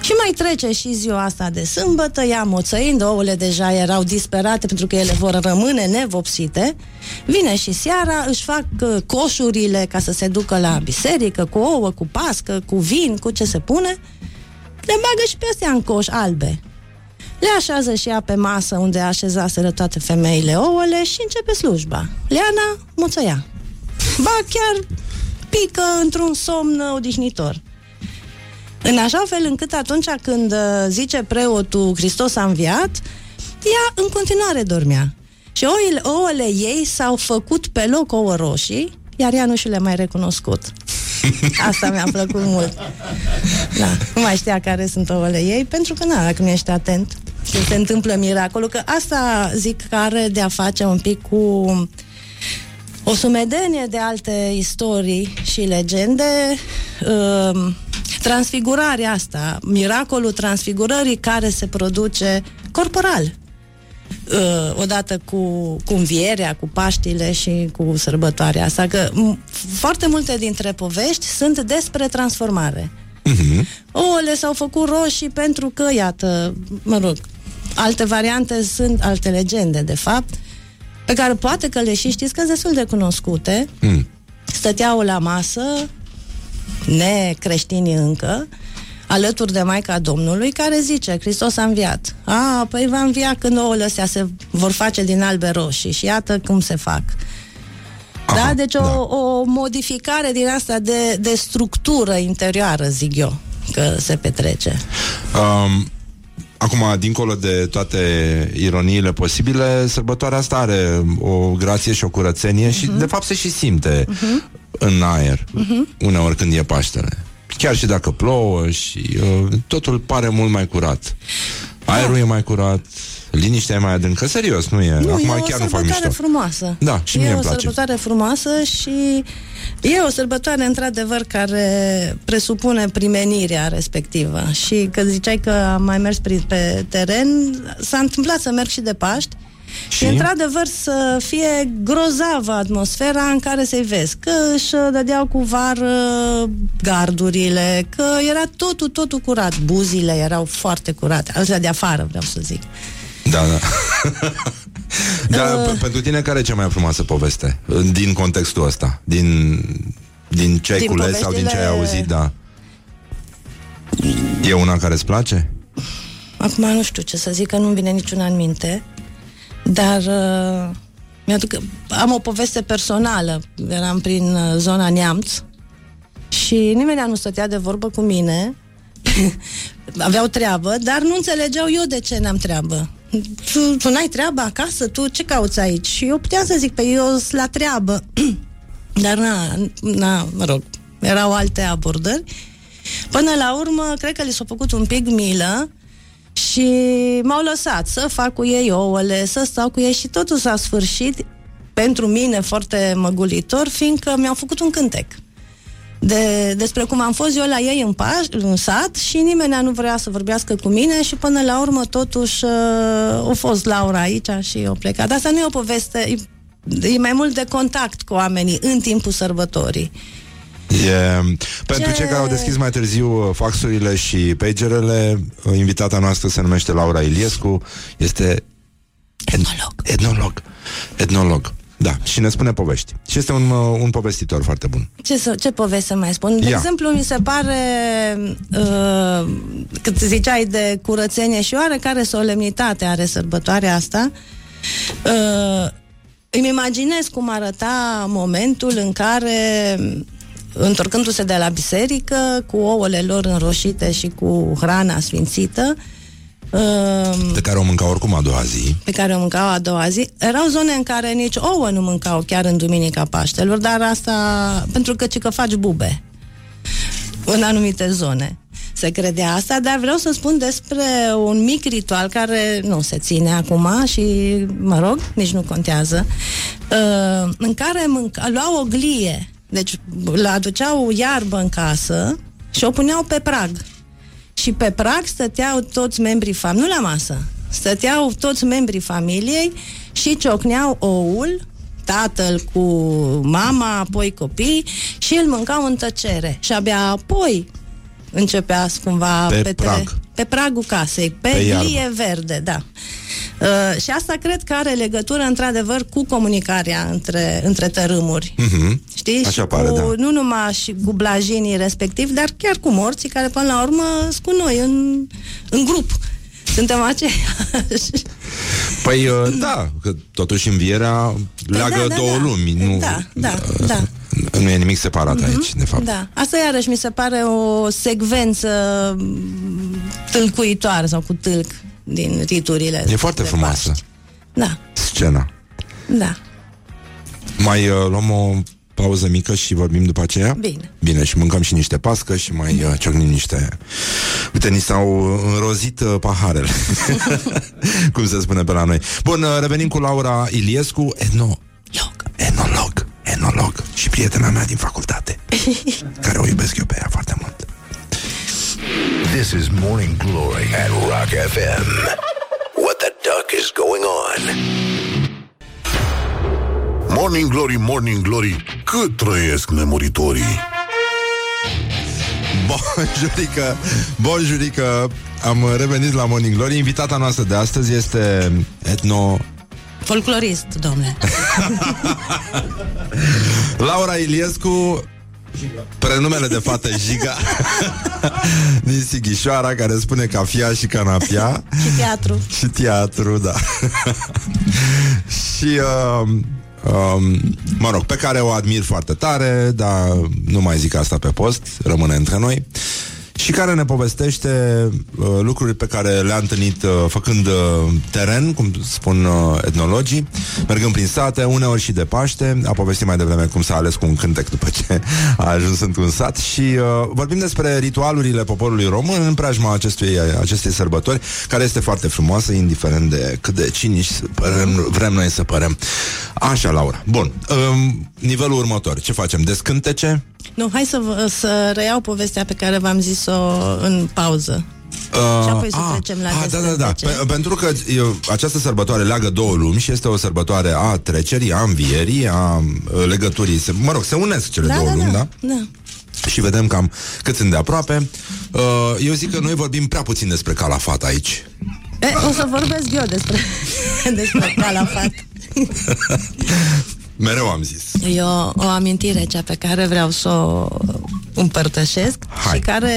Și mai trece și ziua asta de sâmbătă, ea moțăind, ouăle deja erau disperate pentru că ele vor rămâne nevopsite. Vine și seara, își fac uh, coșurile ca să se ducă la biserică, cu ouă, cu pască, cu vin, cu ce se pune. Le bagă și pe astea în coș albe. Le așează și ea pe masă unde așezaseră toate femeile ouăle și începe slujba. Leana moțăia. Ba chiar pică într-un somn odihnitor. În așa fel încât atunci când uh, zice preotul Hristos a înviat, ea în continuare dormea. Și oile, ouăle ei s-au făcut pe loc ouă roșii, iar ea nu și le mai recunoscut. Asta mi-a plăcut mult. Da, nu mai știa care sunt ouăle ei, pentru că, na, dacă nu ești atent, când se întâmplă miracolul, că asta zic că are de a face un pic cu o sumedenie de alte istorii și legende, uh, transfigurarea asta, miracolul transfigurării care se produce corporal. Uh, odată cu, cu învierea, cu Paștile și cu sărbătoarea asta, că m- foarte multe dintre povești sunt despre transformare. Ouăle s-au făcut roșii pentru că, iată, mă rog, alte variante sunt alte legende, de fapt, pe care poate că le și știți că sunt destul de cunoscute. Mm. Stăteau la masă, necreștini încă, alături de Maica Domnului, care zice, Hristos a înviat. A, păi va învia când ouăle astea se vor face din albe roșii și iată cum se fac. Aha, da, deci o, da. o modificare din asta de, de structură interioară, zic eu, că se petrece. Um, acum, dincolo de toate ironiile posibile, sărbătoarea asta are o grație și o curățenie și, Mhm. de fapt, se și simte în aer, uneori când e Paștele. Chiar și dacă plouă și uh, totul pare mult mai curat. Aerul e mai curat, liniștea e mai adâncă. Serios, nu e. Nu, acum e o chiar nu fac sărbătoare mișto. frumoasă. Da, și e mie o îmi place. sărbătoare frumoasă și e o sărbătoare, într-adevăr, care presupune primenirea respectivă. Și că ziceai că am mai mers prin, pe teren, s-a întâmplat să merg și de Paști și, Și? într-adevăr, să fie grozavă atmosfera în care să-i vezi. Că își dădeau cu vară gardurile, că era totul, totul curat. Buzile erau foarte curate. Alea de afară, vreau să zic. Da, da. da, Uh. p- pentru tine care e cea mai frumoasă poveste din contextul ăsta? Din, din ce ai Din cules sau din ce ai poveștile- auzit, da. E una care îți place? Acum nu știu ce să zic, că nu-mi vine niciuna în minte, dar uh, mi-aduc, am o poveste personală. Eram prin uh, zona Neamț și nimeni nu stătea de vorbă cu mine. Aveau treabă, dar nu înțelegeau eu de ce n-am treabă. Tu, tu n-ai treabă acasă? Tu ce cauți aici? Și eu puteam să zic, pe eu sunt la treabă. dar na, na, mă rog, erau alte abordări. Până la urmă, cred că li s-a făcut un pic milă și m-au lăsat să fac cu ei ouăle, să stau cu ei și totul s-a sfârșit pentru mine foarte măgulitor, fiindcă mi-au făcut un cântec de, despre cum am fost eu la ei în, paș, în sat și nimeni nu vrea să vorbească cu mine și până la urmă totuși uh, a fost Laura aici și o plecat. Dar asta nu e o poveste, e, e mai mult de contact cu oamenii în timpul sărbătorii. E, pentru Ce- cei care au deschis mai târziu uh, faxurile și pagerele, uh, invitata noastră se numește Laura Iliescu, este Etnolog. etnolog. Etnolog. Da, și ne spune povești. Și este un, uh, un povestitor foarte bun. Ce, să, ce poveste să mai spun? De Ia. exemplu, mi se pare uh, cât ziceai de curățenie și oarecare solemnitate are sărbătoarea asta. Uh, îmi imaginez cum arăta momentul în care întorcându-se de la biserică cu ouăle lor înroșite și cu hrana sfințită uh, Pe care o mânca oricum a doua zi. pe care o mâncau a doua zi. Erau zone în care nici ouă nu mâncau chiar în Duminica Paștelor, dar asta pentru că ci că faci bube în anumite zone. Se credea asta, dar vreau să spun despre un mic ritual care nu se ține acum și, mă rog, nici nu contează, uh, în care mânca, luau o glie, deci le aduceau iarbă în casă și o puneau pe prag. Și pe prag stăteau toți membrii familiei, nu la masă, stăteau toți membrii familiei și ciocneau oul, tatăl cu mama, apoi copii și îl mâncau în tăcere. Și abia apoi începea cumva Pe pe, prag. pe pragul casei, pe, Pe pe iarbă. glie verde, da. Uh, și asta cred că are legătură, într-adevăr, cu comunicarea între, între tărâmuri. Mhm. Știi? Așa și pare, cu, da. Nu numai și cu blajinii respectiv, dar chiar cu morții care până la urmă sunt cu noi în, în grup. Suntem aceiași. Păi, uh, da, că totuși învierea leagă da, da, două da. lumi. Nu, Da, da, da. nu e nimic separat aici, de fapt. Da. Asta iarăși mi se pare o secvență m, tâlcuitoare sau cu tâlc din riturile. E foarte de frumoasă Paști. Da, scena. da. Mai uh, luăm o pauză mică și vorbim după aceea? Bine. Bine, și mâncăm și niște pască și mai uh, ciocnim niște... Uite, ni s-au înrozit uh, paharele. Cum se spune pe la noi. Bun, uh, revenim cu Laura Iliescu, etno... Enolog. Enolog. Și prietena mea din facultate. care o iubesc eu pe ea foarte mult. This is Morning Glory at Rock FM. What the duck is going on? Morning Glory, Morning Glory, cât trăiesc nemuritorii. Bonjurică, bonjurică Am revenit la Morning Glory Invitata noastră de astăzi este etno Folclorist, domnule. Laura Iliescu Prenumele de fată Giga. Din Sighișoara Care spune cafia și canapia Și teatru. Și teatru, da. Și uh, um, Mă rog, pe care o admir foarte tare Dar nu mai zic asta pe post Rămâne între noi și care ne povestește uh, lucruri pe care le-a întâlnit uh, făcând uh, teren, cum spun uh, etnologii, mergând prin sate, uneori și de Paște. A povestit mai devreme cum s-a ales cu un cântec după ce a ajuns într-un sat și uh, vorbim despre ritualurile poporului român în preajma acestui, acestei sărbători, care este foarte frumoasă, indiferent de cât de cinici părem, vrem noi să părem. Așa, Laura. Bun. Um, nivelul următor. Ce facem? Descântece? Nu, hai să, vă- să reiau povestea pe care v-am zis-o în pauză. Și apoi să ah, trecem la ah, da, da, da. descântece. Pe, pentru că eu, această sărbătoare leagă două lumi și este o sărbătoare a trecerii, a învierii, a uh, legăturii. Se, mă rog, se unesc cele Da, două da, lumi, da? da. da. Și vedem cam cât sunt de aproape. Uh, eu zic că noi vorbim prea puțin despre calafat aici. E, o să vorbesc eu despre, despre calafat. Mereu am zis. E o, o amintire cea pe care vreau să o împărtășesc Hai. și care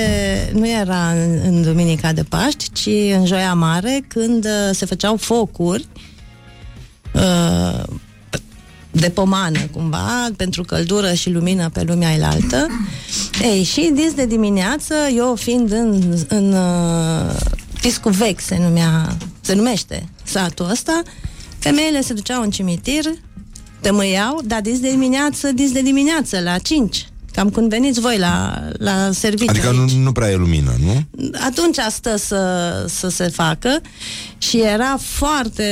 nu era în, în Duminica de Paști, ci în Joia Mare, când uh, se făceau focuri uh, de pomană, cumva, pentru căldură și lumină pe lumea elaltă. Ei, și dis de dimineață, eu fiind în, în uh, Piscu Vechi, se, numea, se numește satul ăsta, femeile se duceau în cimitir, tămâiau, dar dis de dimineață, dis de dimineață, la 5. Cam când veniți voi la, la serviciu. Adică aici nu, nu prea e lumină, nu? atunci stă să, să se facă și era foarte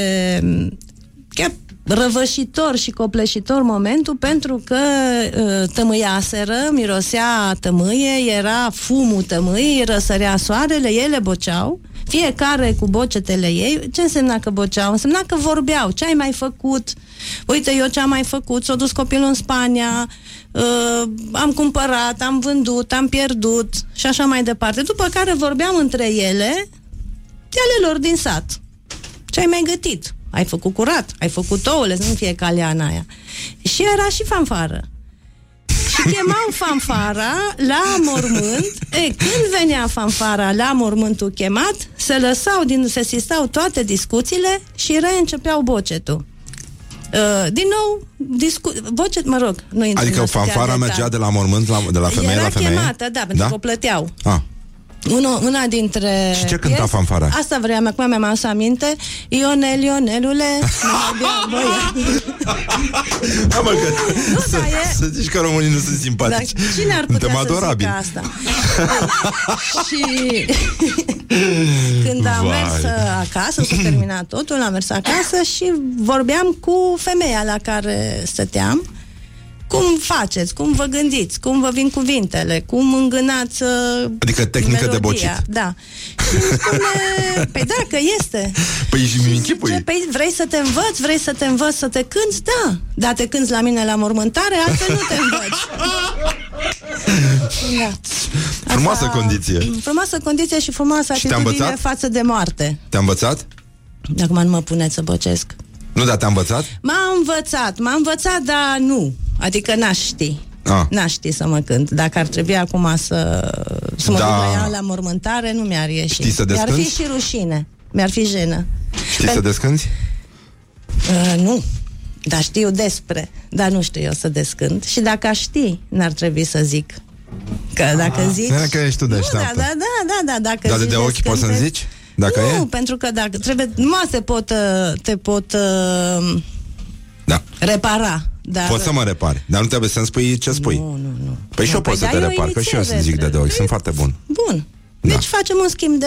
chiar răvășitor și copleșitor momentul pentru că uh, tămâiaseră, mirosea tămâie, era fumul tămâiei, răsărea soarele, ele boceau, fiecare cu bocetele ei. Ce însemna că boceau? Însemna că vorbeau. Ce ai mai făcut? Uite, eu ce am mai făcut? S-a dus copilul în Spania, uh, am cumpărat, am vândut, am pierdut și așa mai departe. După care vorbeam între ele de ale lor din sat. Ce ai mai gătit? Ai făcut curat, ai făcut ouăle, să nu fie caleana aia. Și era și fanfară. Și chemau fanfara la mormânt. E, când venea fanfara la mormântul chemat, se lăsau, din, se sistau toate discuțiile și reîncepeau bocetul. Uh, din nou, discu- bocet, mă rog, nu intru Adică în astea fanfara detalii. mergea de la mormânt la, de la femeie Era la femeie? chemată, da, pentru Da? că o plăteau. Ah. Una, una dintre... Și ce cânta fanfara? Asta vreau, acum mi-am adus aminte. Ionel, Ionelule, mai bea voie. Da, mă, că, Nu, să, dar e- să zici că românii nu sunt Dar simpatici. cine ar Suntem putea să adorabili. zică asta? și când am Vai. mers uh, acasă, s-a terminat totul, am mers acasă și vorbeam cu femeia la care stăteam cum faceți, cum vă gândiți, cum vă vin cuvintele, cum îngânați uh, Adică tehnică de melodia. bocit. Da. Și îmi spune, păi da, că este. Păi și mi închipui. Ce, păi vrei să te învăț, vrei să te învăț să te cânți? Da. Dar te cânți la mine la mormântare, altfel nu te învăț. da. Frumoasă condiție. Frumoasă condiție și frumoasă Și te-a atitudine învățat? față de moarte. Te-a învățat? Acum nu mă puneți să bocesc. Nu, dar te-a învățat? M-a învățat, m-a învățat, dar nu. Adică n-aș ști. Ah. N-aș ști să mă cânt. Dacă ar trebui acum să, să mă Da. duc la ea la mormântare, nu mi-ar ieși. Știi să Mi-ar fi descânți? și rușine. Mi-ar fi jenă. Știi să descânti? Uh, nu. Dar știu despre. Dar nu știu eu să descânt. Și dacă aș ști, n-ar trebui să zic. Că dacă zici... Că ești tu nu, da, deșteaptă. da, da, da, da, dacă Dar de, zici de ochi poți să-mi descânte- zici? Dacă nu, e? pentru că dacă trebuie, numai te pot, uh, te pot uh, Da. repara. Dar, Poți să mă repari, dar nu trebuie să-mi spui ce spui. Nu, nu, nu. Păi și Nu, eu pot păi să da, te eu repar, că și eu să inițiez zic de de ochi, repede. sunt foarte bun. Bun. Da. Deci facem un schimb de,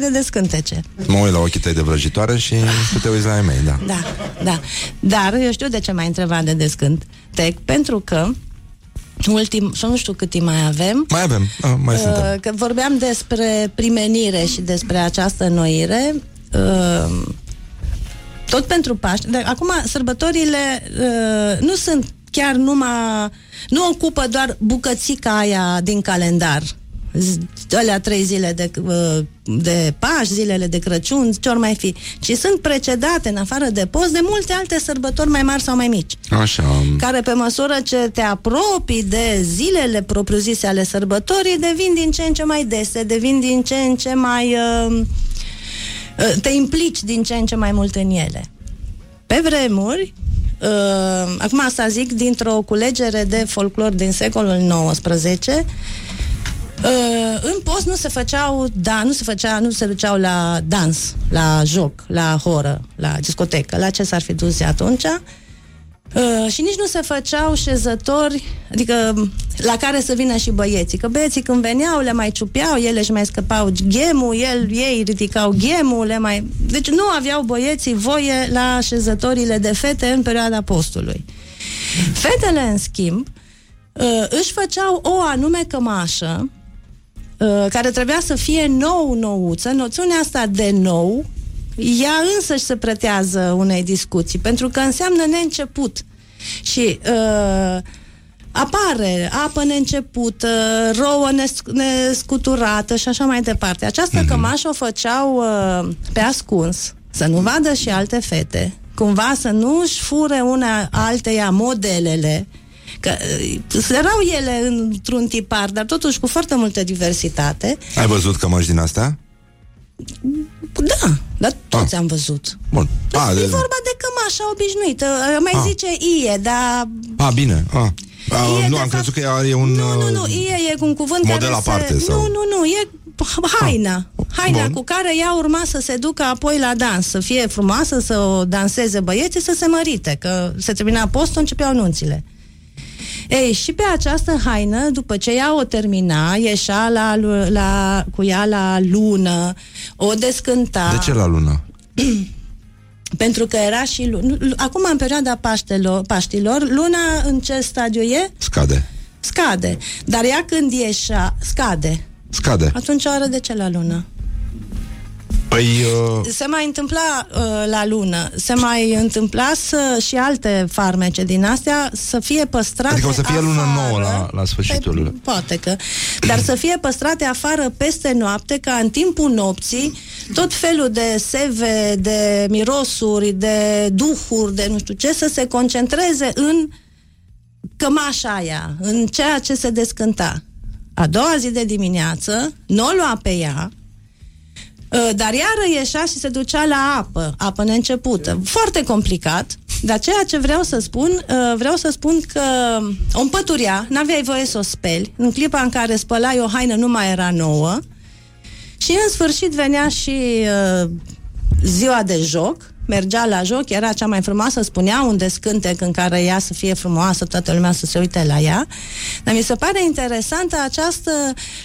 de descântece. Mă uit la ochii tăi de vrăjitoare și tu te uiți la ai mei, da. Da, da. Dar eu știu de ce m-ai întrebat de descânt. Tec, pentru că ultim, și nu știu cât timp mai avem, Mai avem, ah, mai uh, suntem. că vorbeam despre primenire și despre această noire, uh, tot pentru Paște. Dar acum, sărbătorile uh, nu sunt chiar numai... Nu ocupă doar bucățica aia din calendar. z- alea trei zile de, uh, de Paști, zilele de Crăciun, ce ori mai fi, ci sunt precedate, în afară de post, de multe alte sărbători mai mari sau mai mici Așa. care pe măsură ce te apropii de zilele propriu-zise ale sărbătorii, devin din ce în ce mai dese, devin din ce în ce mai... Uh, uh, te implici din ce în ce mai mult în ele. Pe vremuri, uh, acum asta zic dintr-o culegere de folclor din secolul XIX, Uh, în post nu se făceau, da, nu se făcea, nu se duceau la dans, la joc, la horă, la discotecă, la ce s-ar fi dus atunci. Uh, și nici nu se făceau șezători, adică la care să vină și băieții. Că băieții când veneau, le mai ciupeau, ele își mai scăpau ghemul, el, ei ridicau ghemul, le mai... Deci nu aveau băieții voie la șezătorile de fete în perioada postului. Fetele, în schimb, uh, își făceau o anume cămașă uh, care trebuia să fie nou nouță. Noțiunea asta de nou ea însăși se pretează unei discuții, pentru că înseamnă neînceput. Și uh, apare apă neîncepută, rouă nesc- nescuturată și așa mai departe. Această mm-hmm. cămașă o făceau uh, pe ascuns, să nu vadă și alte fete, cumva să nu își fure una alteia modelele, că uh, erau ele într-un tipar, dar totuși cu foarte multă diversitate. Ai văzut cămăși din astea? Da, dar toți am văzut. Bun. A, E de... vorba de cămașa obișnuită. Mai Ah. zice ie, dar... A, bine. A. A, Ie, nu, de am fapt- crezut că e un... Nu, nu, nu, uh, ie e un cuvânt model care aparte se... sau- Nu, nu, nu, e haina. Haina Bun. cu care ea urma să se ducă apoi la dans, să fie frumoasă, să o danseze băieții, să se mărite, că se termina postul, începeau nunțile. Ei, și pe această haină, după ce ea o termina, ieșea la, lu- la, cu ea la lună, o descânta. De ce la lună? Pentru că era și... lu- nu- lu- Acum, în perioada Paștelor, Paștilor, luna în ce stadiu e? Scade. Scade. Dar ea când ieșea, scade. Scade. Atunci o oră de ce la lună? Păi... Uh, Se mai întâmpla uh, la lună, se mai întâmpla să, și alte farmece din astea să fie păstrate adică o să fie lună afară. nouă la, la sfârșitul... Păi, poate că. Dar să fie păstrate afară peste noapte, ca în timpul nopții, tot felul de seve, de mirosuri, de duhuri, de nu știu ce, să se concentreze în cămașa aia, în ceea ce se descânta. A doua zi de dimineață, nu o lua pe ea, Uh, dar iară ieșea și se ducea la apă, apă neîncepută. Foarte complicat, dar ceea ce vreau să spun, uh, vreau să spun că o împăturea, n-aveai voie să o speli, în clipa în care spălai o haină nu mai era nouă și în sfârșit venea și uh, ziua de joc, mergea la joc, era cea mai frumoasă, spunea un descântec în care ea să fie frumoasă, toată lumea să se uite la ea. Dar mi se pare interesantă această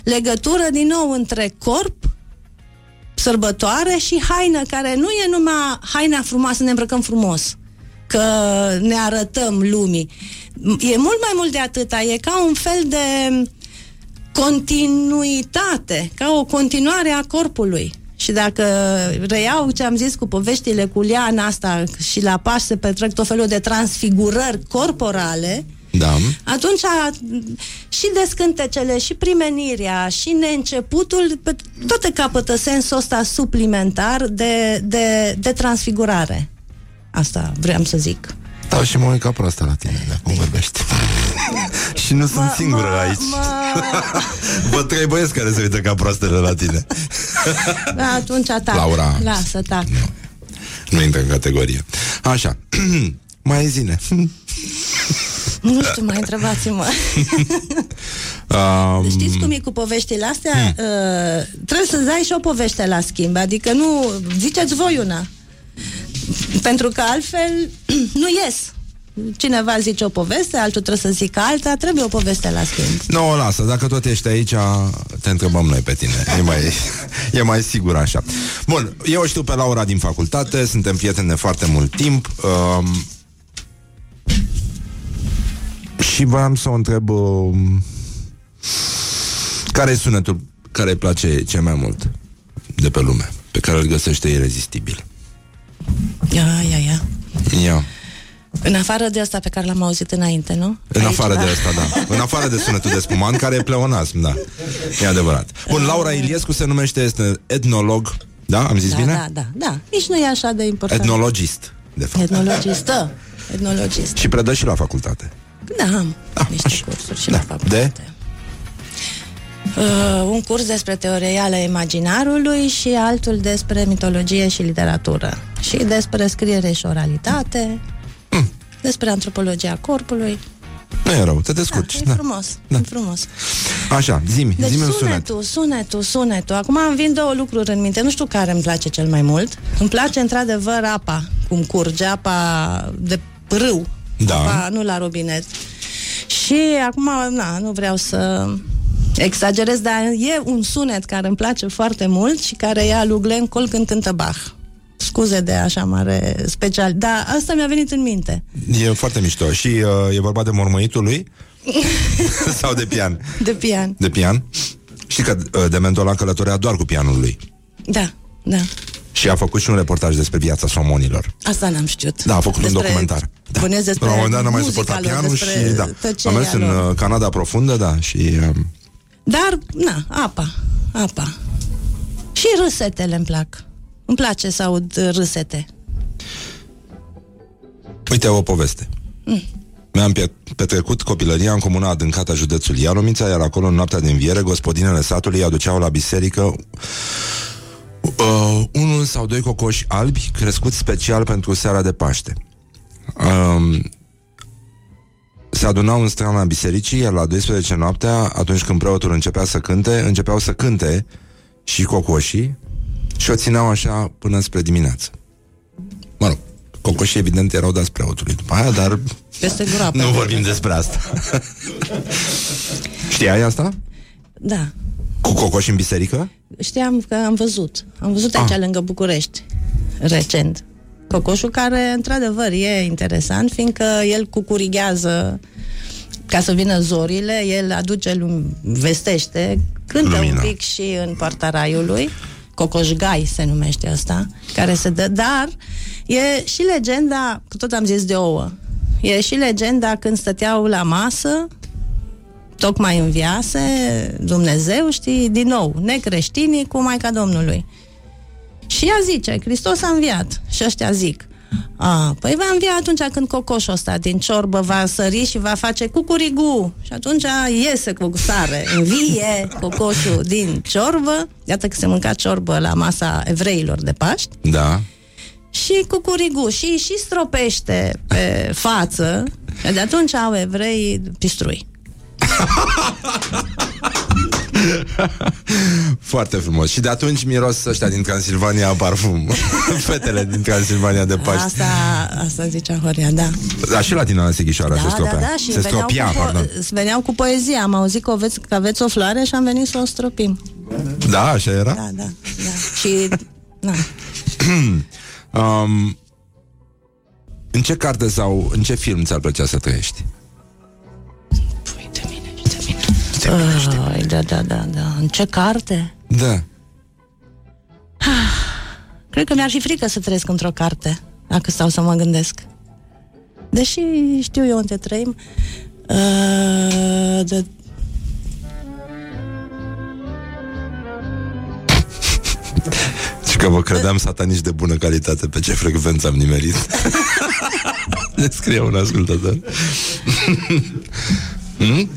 legătură din nou între corp, sărbătoare și haină, care nu e numai haina frumoasă, ne îmbrăcăm frumos, că ne arătăm lumii. E mult mai mult de atâta, e ca un fel de continuitate, ca o continuare a corpului. Și dacă reiau ce am zis cu poveștile cu liana asta și la Paști se petrec tot felul de transfigurări corporale, da. atunci și descântecele, și primenirea, și neînceputul, pe- toate capătă sensul ăsta suplimentar de, de, de transfigurare. Asta vreau să zic. Da, și mă uit ca proastă la tine, de acum vorbești. și nu sunt singură mă- aici. mă- Vă trei băieți care se uită ca proastele la tine. Da, atunci tac. Laura. Lasă, tac. Nu intră în categorie. Așa. Mai zine. Nu știu, mai întrebați-mă. Um, Știți cum e cu poveștile astea? Uh, trebuie să dai și o poveste la schimb. Adică nu... Ziceți voi una. Pentru că altfel nu ies. Cineva zice o poveste, altul trebuie să zică alta, trebuie o poveste la schimb. Nu, o lasă, dacă tot ești aici, te întrebăm noi pe tine. E mai, e mai sigur așa. Bun, eu o știu pe Laura din facultate, suntem prieteni de foarte mult timp. Um, și voiam să o întreb um, care e sunetul care îi place cel mai mult de pe lume, pe care îl găsește irezistibil. Ia, ia, ia. Ia. În afară de asta pe care l-am auzit înainte, nu? În Aici, afară da. de asta, da. În afară de sunetul de spuman, care e pleonasm, da. E adevărat. Bun, Laura Iliescu se numește, este etnolog, da? Am zis Da, bine? da, da, da. Nici nu e așa de important. Etnologist, de fapt. Etnologistă. Etnologist. Și predă și la facultate. Da, am niște cursuri și la facultate. De? Uh, un curs despre teoria ale imaginarului și altul despre mitologie și literatură. Și despre scriere și oralitate, Hmm. despre antropologia corpului. Nu e rău, te Da, descurci. e Da. frumos, e frumos. Așa, zi-mi, Deci zi-mi un sunet. sunetul, sunetul, sunetul. Acum îmi vin două lucruri în minte. Nu știu care îmi place cel mai mult. Îmi place într-adevăr apa, cum curge, apa de râu. Da. Apa, nu la robinet. Și acum, na, nu vreau să exagerez, dar e un sunet care îmi place foarte mult și care e al lui Glenn Cole când cântă Bach. Scuze de așa mare special, dar asta mi-a venit în minte. E foarte mișto. Și uh, e vorba de mormăitul lui? Sau de pian? De pian. De pian? Știi că uh, Dementul a călătorea doar cu pianul lui. Da, da. Și a făcut și un reportaj despre viața somonilor. Asta n-am știut. Da, a făcut despre, un documentar. Da. Bănuiesc despre La un moment dat n-a mai muzica suportat lor, pianul și despre da. A tăcerea mers în lor. uh, Canada profundă, da, și uh, Dar, na, apa, apa. Și râsetele îmi plac. Îmi place să aud uh, râsete. uite o poveste. Mm. Mi-am pe- petrecut copilăria în comuna adâncată a județului Ialomița, iar acolo, în noaptea de înviere, gospodinele satului aduceau la biserică uh, unul sau doi cocoși albi crescuți special pentru seara de Paște. Um, se adunau în strana bisericii, iar la 12 noaptea, atunci când preotul începea să cânte, începeau să cânte și cocoșii și o țineau așa până spre dimineață. Mă rog, cocoșii evident erau dați preotului după aia, dar Peste groapă. nu vorbim despre asta. Știai asta? Da. Cu cocoși în biserică? Știam că am văzut. Am văzut aici, Ah. lângă București, recent. Cocoșul care, într-adevăr, e interesant, fiindcă el cucurighează ca să vină zorile, el aduce, lum- vestește, cântă Lumina. un pic și în poarta raiului, Cocoșgai se numește asta, care se dă, dar e și legenda, că tot am zis de ouă, e și legenda când stăteau la masă, tocmai înviase Dumnezeu, știi, din nou, necreștinii cu Maica Domnului. Și ea zice, Hristos a înviat. Și ăștia zic, a, păi va învia atunci când cocoșul ăsta din ciorbă va sări și va face cucurigu. Și atunci iese cu sare, învie cocoșul din ciorbă. Iată că se mânca ciorbă la masa evreilor de Paști. Da. Și cucurigu și, și stropește pe față. Și de atunci au evrei pistrui. Foarte frumos. Și de atunci miros ăștia din Transilvania parfum. Fetele din Transilvania de Paști. Asta, asta zicea Horia, da. Da, și la tine la Sighișoara se Da, stropea. da, da, și se veneau stropia, cu, pardon. po- veneau cu poezie. Am auzit că aveți, că aveți o floare și am venit să o stropim. Da, așa era? Da, da, da. Și, na, Um, în ce carte sau în ce film ți-ar plăcea să trăiești? Ai, da, da, da, da. În ce carte? Da. Cred că mi-ar fi frică să trăiesc într-o carte, dacă stau să mă gândesc. Deși știu eu unde trăim, uh, de, Și că vă credeam satanici de bună calitate Pe ce frecvență am nimerit Ne scrie un ascultător hmm?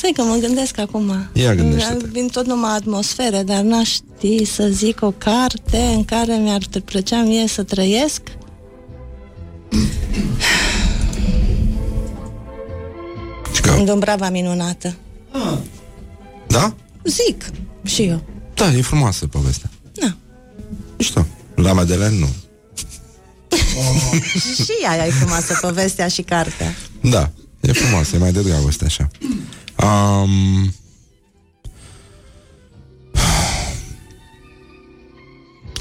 Stai că mă gândesc acum. Ia gândește-te. Vin tot numai atmosfere, dar n-aș ști să zic o carte în care mi-ar plăcea mie să trăiesc. În Dumbrava minunată. Da? Zic și eu. Da, e frumoasă povestea Da. Mișto La Madeleine nu și aia e frumoasă povestea și cartea. Da, e frumoasă, e mai de dragoste așa um...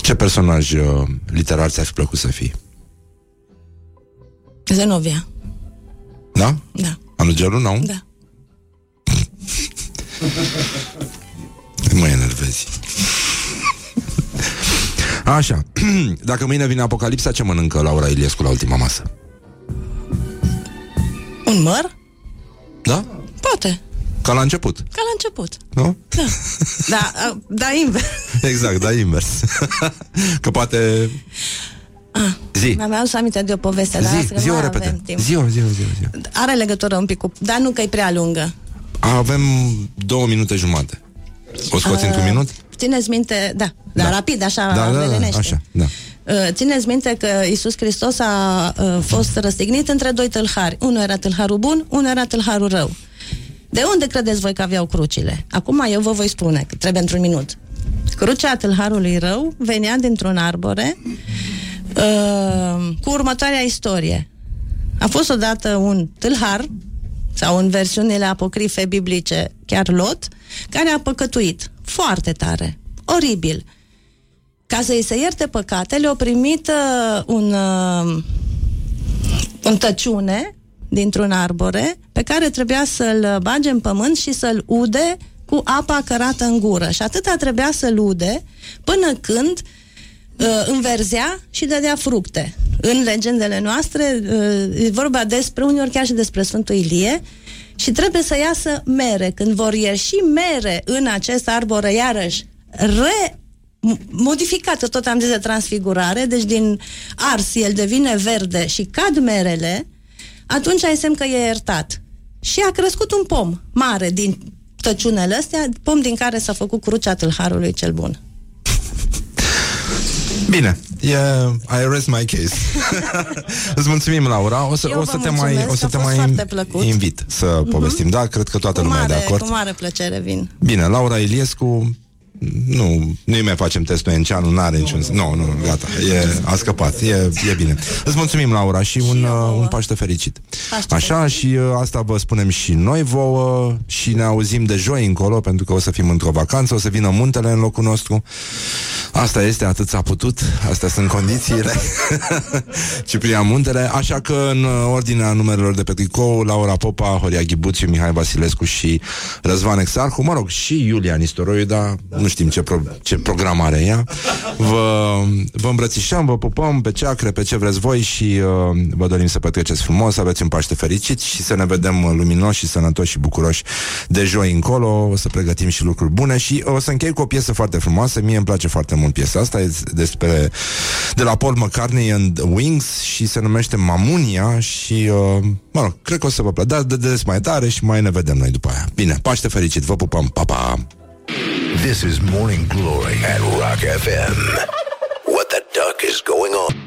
Ce personaj uh, literar ți-ar fi plăcut să fii? Zenovia. Da? Da. Anugerul, nu? Da. Mă enervezi Așa Dacă mâine vine apocalipsa Ce mănâncă Laura Iliescu la ultima masă? Un măr? Da? Poate. Ca la început, Ca la început. nu? Da. Da, a, da, invers. Exact, da, invers. Că poate... Zi. Mi-am adus aminte de o poveste, dar Zi, asta că zi nu o mai repede. avem timp. Zi o, zi o, zi o, zi o. Are legătură un pic cu... Dar nu că e prea lungă. Avem două minute jumate. O scoți într-un minut? Țineți minte, da, da, Da. rapid, așa, Da, da, da, velenește. așa, da. Uh, Țineți minte că Isus Hristos a uh, fost răstignit între doi tâlhari. Unul era tâlharul bun, unul era tâlharul rău. De unde credeți voi că aveau crucile? Acum eu vă voi spune, că trebuie într-un minut. Crucea tâlharului rău venea dintr-un arbore uh, cu următoarea istorie. A fost odată un tâlhar, sau în versiunile apocrife biblice, chiar Lot, care a păcătuit foarte tare, oribil. Ca să-i se ierte păcatele, au primit uh, un, uh, un tăciune dintr-un arbore pe care trebuia să-l bage în pământ și să-l ude cu apa cărată în gură. Și atâta trebuia să-l ude până când uh, înverzea și dădea fructe. În legendele noastre uh, e vorba despre, uneori chiar și despre Sfântul Ilie, și trebuie să iasă mere. Când vor ieși mere în acest arbore, iarăși, re m- modificată, tot am zis de transfigurare, deci din ars el devine verde și cad merele, atunci ai semn că e iertat. Și a crescut un pom mare din tăciunele astea, pom din care s-a făcut crucea tâlharului cel bun. Bine, e, I rest my case. Îți mulțumim, Laura. O să, Eu o vă să te mulțumesc, mai, o să a te fost mai foarte plăcut. invit să povestim. Da, cred că toată Cu lumea e mare, de acord. cu mare plăcere vin. Bine, Laura Iliescu nu, nu-i mai facem testul Enceanu, nu are niciun sens. Nu, nu, gata, e, a scăpat, e, e bine. Îți mulțumim, Laura, și un, uh, un Paște fericit. Paște Așa, și uh, asta vă spunem și noi vouă și ne auzim de joi încolo, pentru că o să fim într-o vacanță, o să vină muntele în locul nostru. Asta este, atât s-a putut, astea sunt condițiile. Ciprian Muntele, așa că în uh, ordinea numerelor de pe tricou, Laura Popa, Horia Ghibuțiu, Mihai Vasilescu și Răzvan Exarhu, mă rog, și Iulia Nistoroiu, dar nu știm ce, pro- ce program are ea. Vă, vă îmbrățișăm, vă pupăm pe ceacre, pe ce vreți voi și uh, vă dorim să petreceți frumos, să aveți un Paște fericit și să ne vedem uh, luminoși și sănătoși și bucuroși de joi încolo. O să pregătim și lucruri bune și o să închei cu o piesă foarte frumoasă. Mie îmi place foarte mult piesa asta, e despre de la Paul McCartney and Wings și se numește Mamunia și, uh, mă rog, cred că o să vă placă. Da, dădeți mai tare și mai ne vedem noi după aia. Bine, Paște fericit, vă pupăm, pa, pa! This is Morning Glory at Rock FM. What the duck is going on?